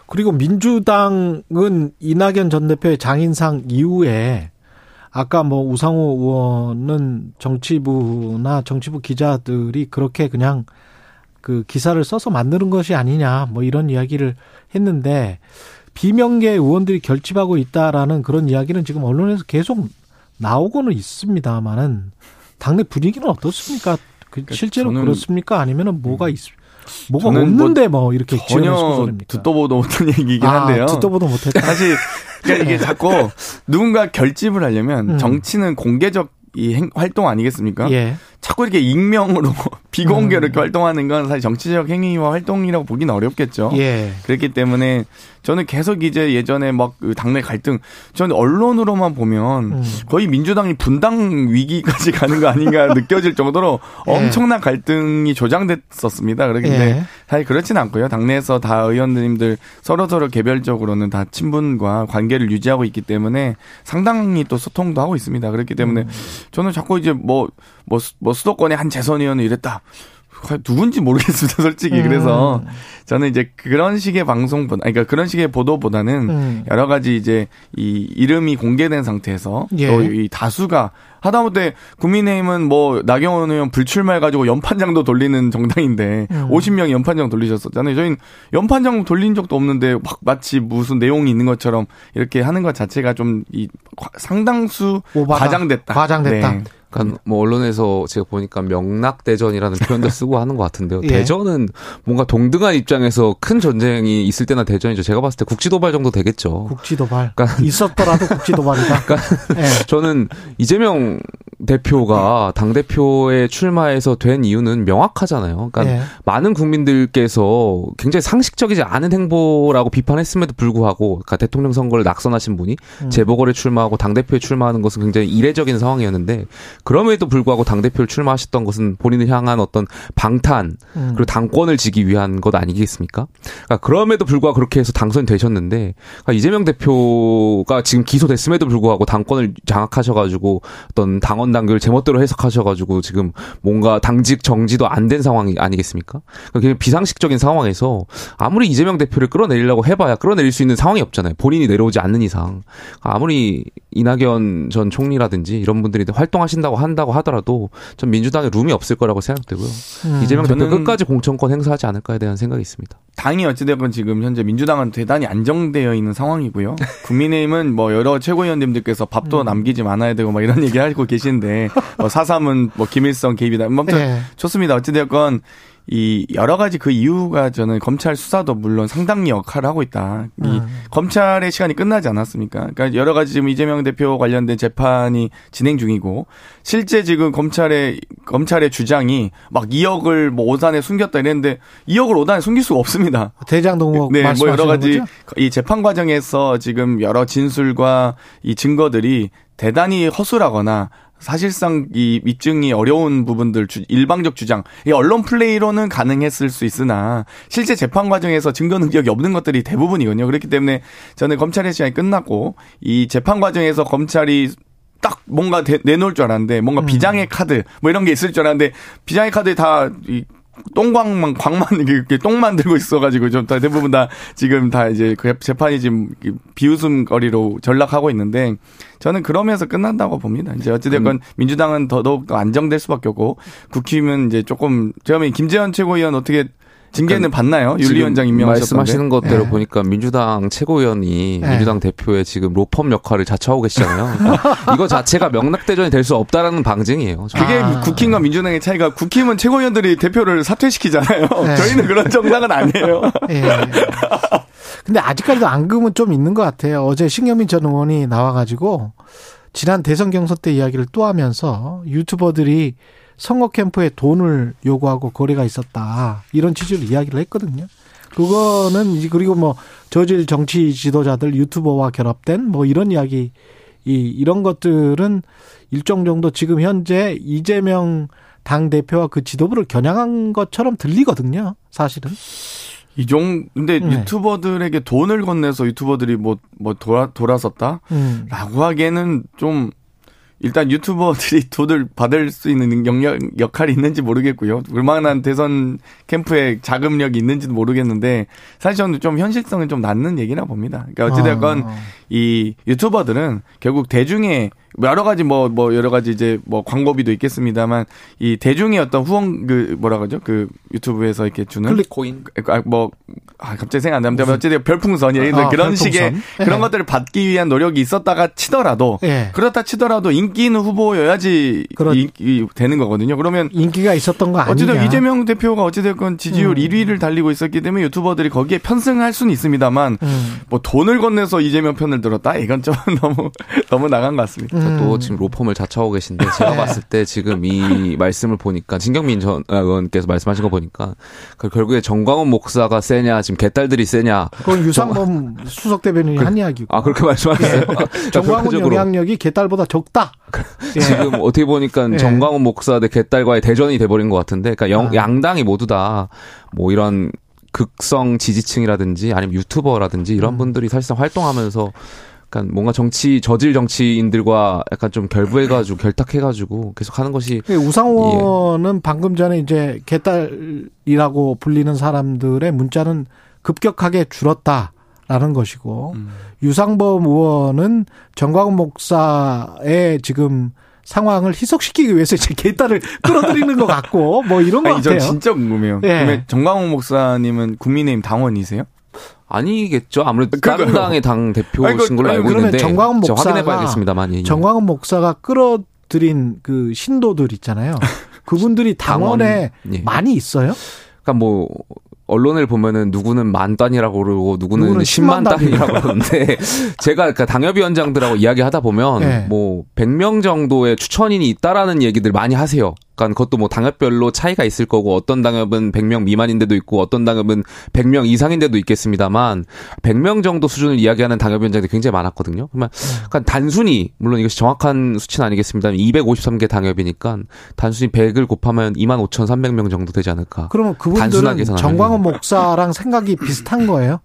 그리고 민주당은 이낙연 전 대표의 장인상 이후에 아까 뭐 우상호 의원은 정치부나 정치부 기자들이 그렇게 그냥 그 기사를 써서 만드는 것이 아니냐 뭐 이런 이야기를 했는데 비명계 의원들이 결집하고 있다라는 그런 이야기는 지금 언론에서 계속 나오고는 있습니다만은 당내 분위기는 어떻습니까? 그 그러니까 실제로 그렇습니까? 아니면은 뭐가 있, 뭐가 없는데 뭐, 뭐 이렇게 전혀 듣도 보도 못한 얘기긴 아, 한데요. 듣도 보도 못했다. 사실 그러니까 이게 자꾸 누군가 결집을 하려면 음. 정치는 공개적 이 행, 활동 아니겠습니까? 예. 자꾸 이렇게 익명으로 비공개로 음. 이렇게 활동하는 건 사실 정치적 행위와 활동이라고 보기는 어렵겠죠. 예. 그렇기 때문에 저는 계속 이제 예전에 막그 당내 갈등 저는 언론으로만 보면 음. 거의 민주당이 분당 위기까지 가는 거 아닌가 느껴질 정도로 예. 엄청난 갈등이 조장됐었습니다. 그런데 예. 사실 그렇지는 않고요. 당내에서 다 의원님들 서로 서로 개별적으로는 다 친분과 관계를 유지하고 있기 때문에 상당히 또 소통도 하고 있습니다. 그렇기 때문에 음. 저는 자꾸 이제 뭐 뭐 뭐, 뭐 수도권의 한 재선 의원은 이랬다. 누군지 모르겠습니다, 솔직히. 음. 그래서 저는 이제 그런 식의 방송보다, 그러니까 그런 식의 보도보다는 음. 여러 가지 이제 이 이름이 공개된 상태에서 예. 또이 다수가 하다못해 국민의힘은 뭐 나경원 의원 불출마해가지고 연판장도 돌리는 정당인데 음. 50명이 연판장 돌리셨었잖아요. 저희는 연판장 돌린 적도 없는데 막 마치 무슨 내용이 있는 것처럼 이렇게 하는 것 자체가 좀 이 상당수 오바다. 과장됐다. 과장됐다. 네. 그러니까 뭐 언론에서 제가 보니까 명락 대전이라는 표현도 쓰고 하는 것 같은데요. 예. 대전은 뭔가 동등한 입장에서 큰 전쟁이 있을 때나 대전이죠. 제가 봤을 때 국지도발 정도 되겠죠. 국지도발. 그러니까 있었더라도 국지도발이다. 그러니까 예. 저는 이재명 대표가 당 대표에 출마해서 된 이유는 명확하잖아요. 그러니까 예. 많은 국민들께서 굉장히 상식적이지 않은 행보라고 비판했음에도 불구하고 그러니까 대통령 선거를 낙선하신 분이 음. 재보궐에 출마하고 당 대표에 출마하는 것은 굉장히 이례적인 상황이었는데 그럼에도 불구하고 당 대표를 출마하셨던 것은 본인을 향한 어떤 방탄 음. 그리고 당권을 지기 위한 것 아니겠습니까? 그러니까 그럼에도 불구하고 그렇게 해서 당선되셨는데 그러니까 이재명 대표가 지금 기소됐음에도 불구하고 당권을 장악하셔가지고 어떤 당원 당규를 제멋대로 해석하셔가지고 지금 뭔가 당직 정지도 안 된 상황이 아니겠습니까? 그러니까 비상식적인 상황에서 아무리 이재명 대표를 끌어내리려고 해봐야 끌어내릴 수 있는 상황이 없잖아요. 본인이 내려오지 않는 이상 아무리 이낙연 전 총리라든지 이런 분들이 활동하신다고 한다고 하더라도 전 민주당에 룸이 없을 거라고 생각되고요. 음, 이재명 대표 끝까지 공천권 행사하지 않을까에 대한 생각이 있습니다. 당이 어찌되건 지금 현재 민주당은 대단히 안정되어 있는 상황이고요. 국민의힘은 뭐 여러 최고위원님들께서 밥도 음. 남기지 말아야 되고 막 이런 얘기 하고 계시는데 뭐 사삼은 뭐 김일성 개입이다. 뭐 아무튼 네. 좋습니다. 어찌되건 이 여러 가지 그 이유가 저는 검찰 수사도 물론 상당히 역할을 하고 있다. 이 음. 검찰의 시간이 끝나지 않았습니까? 그러니까 여러 가지 지금 이재명 대표 관련된 재판이 진행 중이고 실제 지금 검찰의 검찰의 주장이 막 2억을 뭐 오산에 숨겼다 이랬는데 2억을 오산에 숨길 수가 없습니다. 대장동 네, 뭐 여러 가지 거죠? 이 재판 과정에서 지금 여러 진술과 이 증거들이 대단히 허술하거나 사실상 이 입증이 어려운 부분들 주, 일방적 주장 이 언론 플레이로는 가능했을 수 있으나 실제 재판 과정에서 증거 능력이 없는 것들이 대부분이거든요. 그렇기 때문에 저는 검찰의 시간이 끝났고 이 재판 과정에서 검찰이 딱 뭔가 대, 내놓을 줄 알았는데 뭔가 음. 비장의 카드 뭐 이런 게 있을 줄 알았는데 비장의 카드에 다 이 똥광만 광만 이렇게 똥 만 들고 있어가지고 좀 다 대부분 다 지금 다 이제 그 재판이 지금 비웃음거리로 전락하고 있는데 저는 그러면서 끝난다고 봅니다. 이제 어찌됐건 음. 민주당은 더더욱 더 안정될 수밖에 없고 국힘은 이제 조금 제가 김재현 최고위원 어떻게 징계는 그러니까 받나요? 윤리위원장 임명하셨던데. 말씀하시는 것대로 네. 보니까 민주당 최고위원이 네. 민주당 대표의 지금 로펌 역할을 자처하고 계시잖아요. 그러니까 이거 자체가 명락대전이 될 수 없다라는 방증이에요. 그게 아. 국힘과 민주당의 차이가 국힘은 최고위원들이 대표를 사퇴시키잖아요. 네. 저희는 그런 정당은 아니에요. 네. 근데 아직까지도 앙금은 좀 있는 것 같아요. 어제 신경민 전 의원이 나와가지고 지난 대선 경선 때 이야기를 또 하면서 유튜버들이 선거 캠프에 돈을 요구하고 거래가 있었다. 이런 취지로 이야기를 했거든요. 그거는 그리고 뭐 저질 정치 지도자들 유튜버와 결합된 뭐 이런 이야기 이 이런 것들은 일정 정도 지금 현재 이재명 당 대표와 그 지도부를 겨냥한 것처럼 들리거든요. 사실은. 이종 근데 네. 유튜버들에게 돈을 건네서 유튜버들이 뭐뭐 뭐 돌아 돌아섰다라고 음. 하기에는 좀 일단 유튜버들이 돈을 받을 수 있는 영역, 역할이 있는지 모르겠고요. 얼마나 대선 캠프에 자금력이 있는지도 모르겠는데 사실 저는 좀 현실성은 좀 낮는 얘기나 봅니다. 그러니까 어찌됐건 아. 이 유튜버들은 결국 대중의 여러 가지 뭐, 뭐, 여러 가지 이제 뭐 광고비도 있겠습니다만 이 대중의 어떤 후원 그 뭐라 그러죠? 그 유튜브에서 이렇게 주는 클릭 코인. 아, 뭐, 아, 갑자기 생각 안 나는데 어쨌든 별풍선이 아, 그런 별풍선. 식의 네. 그런 것들을 받기 위한 노력이 있었다가 치더라도 네. 그렇다 치더라도 인기 있는 후보여야지 그렇... 인기 되는 거거든요. 그러면 인기가 있었던 거 아니냐. 어쨌든 이재명 대표가 어찌됐건 지지율 음. 1위를 달리고 있었기 때문에 유튜버들이 거기에 편승할 수는 있습니다만 음. 뭐 돈을 건네서 이재명 편을 들었다? 이건 좀 너무, 너무 나간 것 같습니다. 음. 또 지금 로펌을 자처하고 계신데 제가 네. 봤을 때 지금 이 말씀을 보니까 진경민 전 의원께서 말씀하신 거 보니까 그 결국에 정광훈 목사가 세냐 지금 개딸들이 세냐 그건 유상범 수석 대변인이 그, 한 이야기고 아 그렇게 말씀하셨어요 네. 그러니까 정광훈 영향력이 개딸보다 적다 예. 지금 어떻게 보니까 예. 정광훈 목사 대 개딸과의 대전이 돼버린 것 같은데 그러니까 영, 아. 양당이 모두 다 뭐 이런 극성 지지층이라든지 아니면 유튜버라든지 이런 음. 분들이 사실상 활동하면서 약간 뭔가 정치 저질 정치인들과 약간 좀 결부해가지고 결탁해가지고 계속 하는 것이 예, 우상호는 예. 방금 전에 이제 개딸이라고 불리는 사람들의 문자는 급격하게 줄었다라는 것이고 음. 유상범 의원은 정광훈 목사의 지금 상황을 희석시키기 위해서 제 개딸을 끌어들이는 것 같고 뭐 이런 거 같아요. 저 진짜 궁금해요. 예. 정광훈 목사님은 국민의힘 당원이세요? 아니겠죠. 아무래도 다른 당의 당 대표신 걸로 알고 있는데 정광훈 목사가 확인해봐야겠습니다만. 예. 정광훈 목사가 끌어들인 그 신도들 있잖아요. 그분들이 당원에 당원, 예. 많이 있어요? 그러니까 뭐 언론을 보면은 누구는 만 단이라고 그러고 누구는, 누구는 10만, 10만 단이라고 그러는데 제가 그러니까 당협위원장들하고 이야기하다 보면 네. 뭐 100명 정도의 추천인이 있다라는 얘기들 많이 하세요. 그러니까 그것도 뭐 당협별로 차이가 있을 거고 어떤 당협은 100명 미만인데도 있고 어떤 당협은 100명 이상인데도 있겠습니다만 100명 정도 수준을 이야기하는 당협위원장들이 굉장히 많았거든요. 그러면 그러니까 단순히 물론 이것이 정확한 수치는 아니겠습니다. 253개 당협이니까 단순히 100을 곱하면 2만 5,300명 정도 되지 않을까. 그러면 그분들은 정광훈 목사랑 생각이 비슷한 거예요?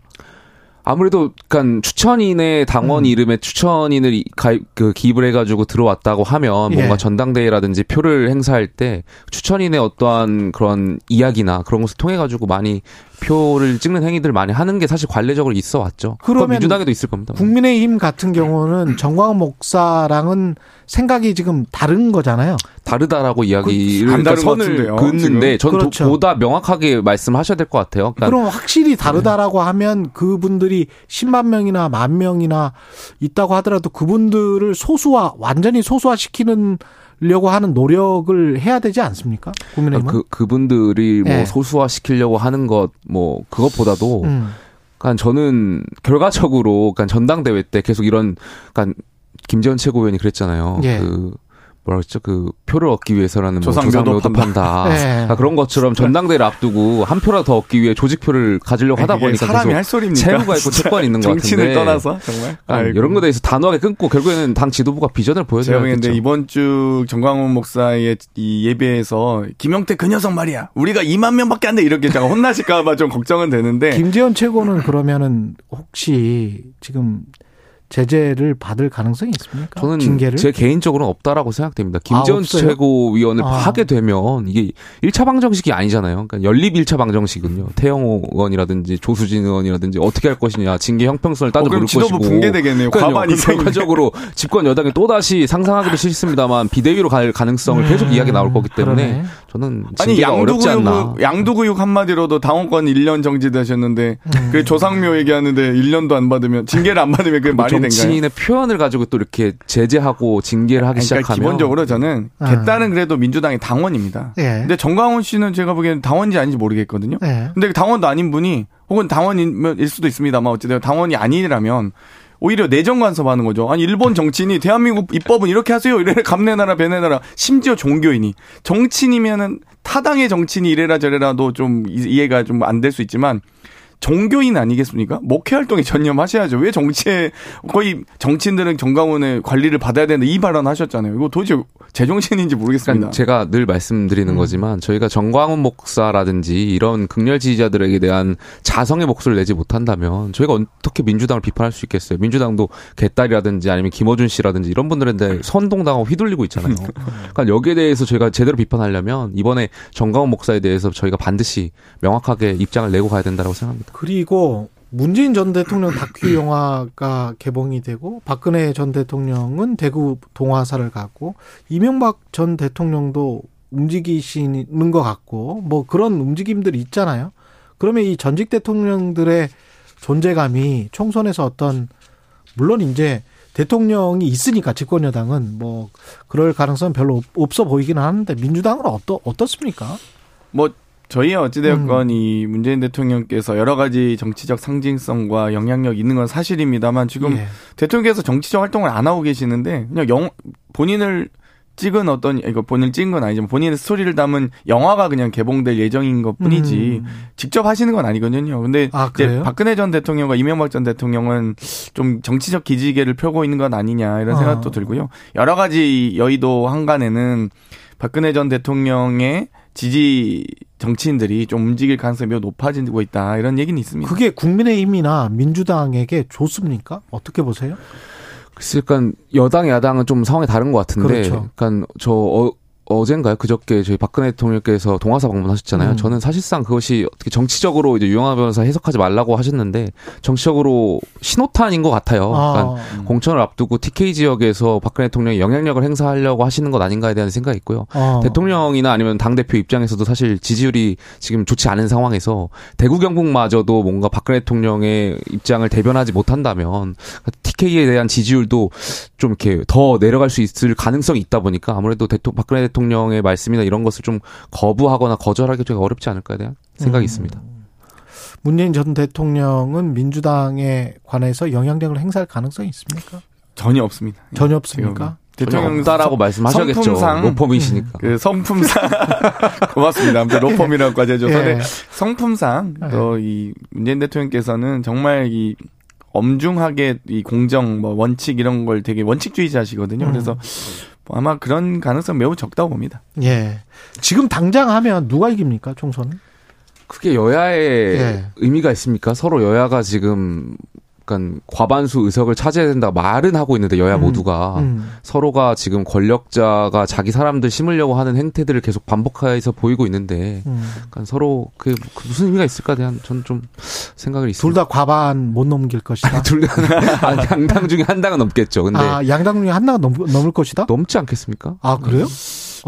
아무래도 그러니까 추천인의 당원 음. 이름에 추천인을 가입 그 기입을 해가지고 들어왔다고 하면 뭔가 예. 전당대회라든지 표를 행사할 때 추천인의 어떠한 그런 이야기나 그런 것을 통해 가지고 많이 표를 찍는 행위들 많이 하는 게 사실 관례적으로 있어 왔죠. 그러면 민주당에도 있을 겁니다. 국민의힘 같은 경우는 정광훈 목사랑은 생각이 지금 다른 거잖아요. 다르다라고 이야기를 그, 그러니까 선을 긋는데 전 그렇죠. 보다 명확하게 말씀하셔야 될 것 같아요. 그러니까 그럼 확실히 다르다라고 네. 하면 그분들이 10만 명이나 만 명이나 있다고 하더라도 그분들을 소수화 완전히 소수화시키는 려고 하는 노력을 해야 되지 않습니까? 국민의힘은 그 그분들이 뭐 네. 소수화 시키려고 하는 것 뭐 그것보다도 음. 그러니까 저는 결과적으로 그러니까 전당대회 때 계속 이런 그러니까 김재원 최고위원이 그랬잖아요. 예. 그 뭐라 그랬죠? 그 표를 얻기 위해서라는 조상묘도 뭐 판다. 네. 그러니까 그런 것처럼 전당대회를 앞두고 한 표라도 더 얻기 위해 조직표를 가지려고 하다 보니까 사람이 계속 할 소리입니까? 채무가 있고 채권이 있는 것 같은데 정치를 떠나서 정말 그러니까 이런 거에 대해서 단호하게 끊고 결국에는 당 지도부가 비전을 보여줘야 제가 겠죠 근데 이번 주 정광훈 목사의 이 예배에서 김영태 그 녀석 말이야. 우리가 2만 명밖에 안 돼. 이렇게 제가 혼나실까 봐 좀 걱정은 되는데. 김재원 최고는 그러면은 혹시 지금 제재를 받을 가능성이 있습니까? 저는 징계를? 제 개인적으로는 없다라고 생각됩니다. 김재원 아, 최고위원을 아. 하게 되면 이게 1차 방정식이 아니잖아요. 그러니까 연립 1차 방정식은요. 태영호 의원이라든지 조수진 의원이라든지 어떻게 할 것이냐, 징계 형평성을 따져 어, 그럼 물을 지도부 것이고. 붕괴되겠네요. 과반이 그러니까요. 결과적으로 집권 여당이 또다시 상상하기도 싫습니다만 비대위로 갈 가능성을 계속 음, 이야기 나올 거기 때문에 그러네. 저는 아니. 양두구육 양두구육 한마디로도 당원권 1년 정지되셨는데 음. 그 조상묘 얘기하는데 1년도 안 받으면 징계를 안 받으면 그게 말이? 정치인의 표현을 가지고 또 이렇게 제재하고 징계를 하기 그러니까 시작하면 기본적으로 저는 아. 개딸은 그래도 민주당의 당원입니다. 예. 근데 정광훈 씨는 제가 보기에는 당원인지 아닌지 모르겠거든요. 예. 근데 그 당원도 아닌 분이 혹은 당원일 수도 있습니다만 어쨌든 당원이 아니라면 오히려 내정 간섭하는 거죠. 아니 일본 정치인이 대한민국 입법은 이렇게 하세요. 이래라 감내나라 배내나라 심지어 종교인이 정치인이면은 타당의 정치인이 이래라 저래라도 좀 이- 이해가 좀 안 될 수 있지만 종교인 아니겠습니까? 목회 활동에 전념하셔야죠. 왜 정치에 거의 정치인들은 정강원의 관리를 받아야 되는데 이 발언 하셨잖아요. 이거 도대체 제정신인지 모르겠습니다. 그러니까 제가 늘 말씀드리는 음. 거지만 저희가 정광훈 목사라든지 이런 극렬 지지자들에게 대한 자성의 목소리를 내지 못한다면 저희가 어떻게 민주당을 비판할 수 있겠어요? 민주당도 개딸이라든지 아니면 김어준 씨라든지 이런 분들한테 선동당하고 휘둘리고 있잖아요. 그러니까 여기에 대해서 저희가 제대로 비판하려면 이번에 정광훈 목사에 대해서 저희가 반드시 명확하게 입장을 내고 가야 된다고 생각합니다. 그리고 문재인 전 대통령 다큐 영화가 개봉이 되고 박근혜 전 대통령은 대구 동화사를 가고 이명박 전 대통령도 움직이시는 것 같고 뭐 그런 움직임들이 있잖아요. 그러면 이 전직 대통령들의 존재감이 총선에서 어떤 물론 이제 대통령이 있으니까 집권 여당은 뭐 그럴 가능성은 별로 없- 없어 보이기는 하는데 민주당은 어떠 어떻습니까? 뭐 저희 어찌되었건 음. 이 문재인 대통령께서 여러 가지 정치적 상징성과 영향력 있는 건 사실입니다만 지금 예. 대통령께서 정치적 활동을 안 하고 계시는데 그냥 영 본인을 찍은 어떤 이거 본인을 찍은 건 아니지만 본인의 스토리를 담은 영화가 그냥 개봉될 예정인 것 뿐이지 음. 직접 하시는 건 아니거든요. 근데 아, 이제? 박근혜 전 대통령과 이명박 전 대통령은 좀 정치적 기지개를 펴고 있는 건 아니냐 이런 아. 생각도 들고요. 여러 가지 여의도 한간에는 박근혜 전 대통령의 지지 정치인들이 좀 움직일 가능성이 매우 높아지고 있다 이런 얘기는 있습니다. 그게 국민의힘이나 민주당에게 좋습니까? 어떻게 보세요? 글쎄, 그러니까 여당 야당은 좀 상황이 다른 것 같은데, 그렇죠. 그러니까 저 어, 어젠가요? 그저께 저희 박근혜 대통령께서 동화사 방문하셨잖아요. 음. 저는 사실상 그것이 어떻게 정치적으로 이제 유영하 변호사 해석하지 말라고 하셨는데 정치적으로 신호탄인 것 같아요. 그러니까 아, 공천을 앞두고 TK 지역에서 박근혜 대통령이 영향력을 행사하려고 하시는 것 아닌가에 대한 생각이 있고요. 어. 대통령이나 아니면 당 대표 입장에서도 사실 지지율이 지금 좋지 않은 상황에서 대구 경북마저도 뭔가 박근혜 대통령의 입장을 대변하지 못한다면 TK에 대한 지지율도 좀 이렇게 더 내려갈 수 있을 가능성이 있다 보니까 아무래도 대통 박근혜 대통령 의 말씀이나 이런 것을 좀 거부하거나 거절하기 좀 어렵지 않을까에 대한 생각이 음. 있습니다. 문재인 전 대통령은 민주당에 관해서 영향력을 행사할 가능성이 있습니까? 전혀 없습니다. 전혀 없습니까? 대통령 없다라고 말씀하셔야겠죠. 성품상 로펌이시니까. 그 성품상 고맙습니다. 아무튼 로펌이라고까지 해줘서 예. 네, 성품상 예. 또이 문재인 대통령께서는 정말 이 엄중하게 이 공정 뭐 원칙 이런 걸 되게 원칙주의자시거든요. 음. 그래서 뭐 아마 그런 가능성 매우 적다고 봅니다. 예. 지금 당장 하면 누가 이깁니까, 총선은? 그게 여야의 예. 의미가 있습니까? 서로 여야가 지금 약간 과반수 의석을 차지해야 된다 말은 하고 있는데 여야 음. 모두가 음. 서로가 지금 권력자가 자기 사람들 심으려고 하는 행태들을 계속 반복해서 보이고 있는데 음. 약간 서로 그, 그 무슨 의미가 있을까 대한 저는 좀 생각을 둘 있습니다. 다 과반 못 넘길 것이다. 둘다 아, 양당 중에 한 당은 넘겠죠. 근데 아, 양당 중에 하나가 넘, 넘을 것이다? 넘지 않겠습니까? 아, 그래요?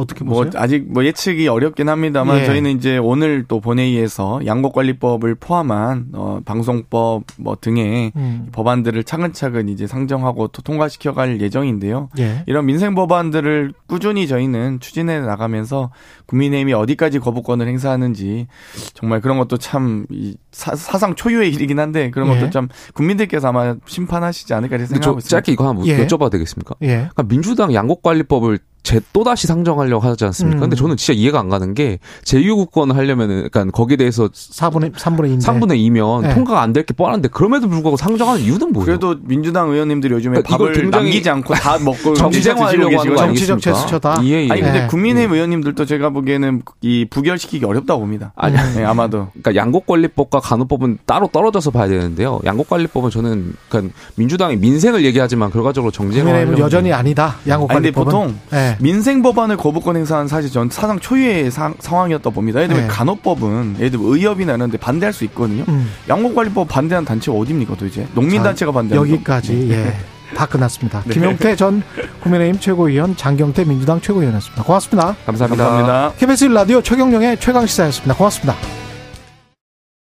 어떻게 뭐 보세요? 아직 뭐 예측이 어렵긴 합니다만 예. 저희는 이제 오늘 또 본회의에서 양곡관리법을 포함한 어 방송법 뭐 등의 음. 법안들을 차근차근 이제 상정하고 또 통과시켜갈 예정인데요. 예. 이런 민생 법안들을 꾸준히 저희는 추진해 나가면서 국민의힘이 어디까지 거부권을 행사하는지 정말 그런 것도 참 이 사 상 초유의 일이긴 한데 그런 예. 것도 참 국민들께서 아마 심판하시지 않을까 생각하고 있습니다. 짧게 이거 하나 물- 예. 여쭤봐도 되겠습니까? 예. 그러니까 민주당 양곡관리법을 제 또다시 상정하려고 하지 않습니까? 음. 근데 저는 진짜 이해가 안 가는 게 제2국권 하려면은 그러니까 거기에 대해서 4분의 3분의 2인데 3분의 2면 네. 통과가 안 될 게 뻔한데 그럼에도 불구하고 상정하는 이유는 뭐예요? 그래도 민주당 의원님들이 요즘에 그러니까 이걸 밥을 굉장히 남기지 않고 다 먹고 하는 정치적 아니겠습니까? 제스처다. 예, 예. 아니 근데 네. 국민의힘 의원님들도 제가 보기에는 이 부결시키기 어렵다고 봅니다. 아니, 네, 아마도. 그러니까 양곡관리법과 간호법은 따로 떨어져서 봐야 되는데요. 양곡관리법은 저는 그러니까 민주당이 민생을 얘기하지만 결과적으로 국민의힘은 여전히 아니다. 아니 양곡관리법은. 보통 네. 민생 법안을 거부권 행사한 사실 전 사상 초유의 상, 상황이었다 봅니다. 예를 들면 네. 간호법은 예를 들면 의협이나 이런 데 반대할 수 있거든요. 음. 양곡관리법 반대하는 단체가 어딥니까 도대체? 농민단체가 반대하는 거. 여기까지 예. 다 끝났습니다. 네. 김용태 전 국민의힘 최고위원, 장경태 민주당 최고위원이었습니다. 고맙습니다. 감사합니다. 감사합니다. KBS 라디오 최경령의 최강 시사였습니다. 고맙습니다.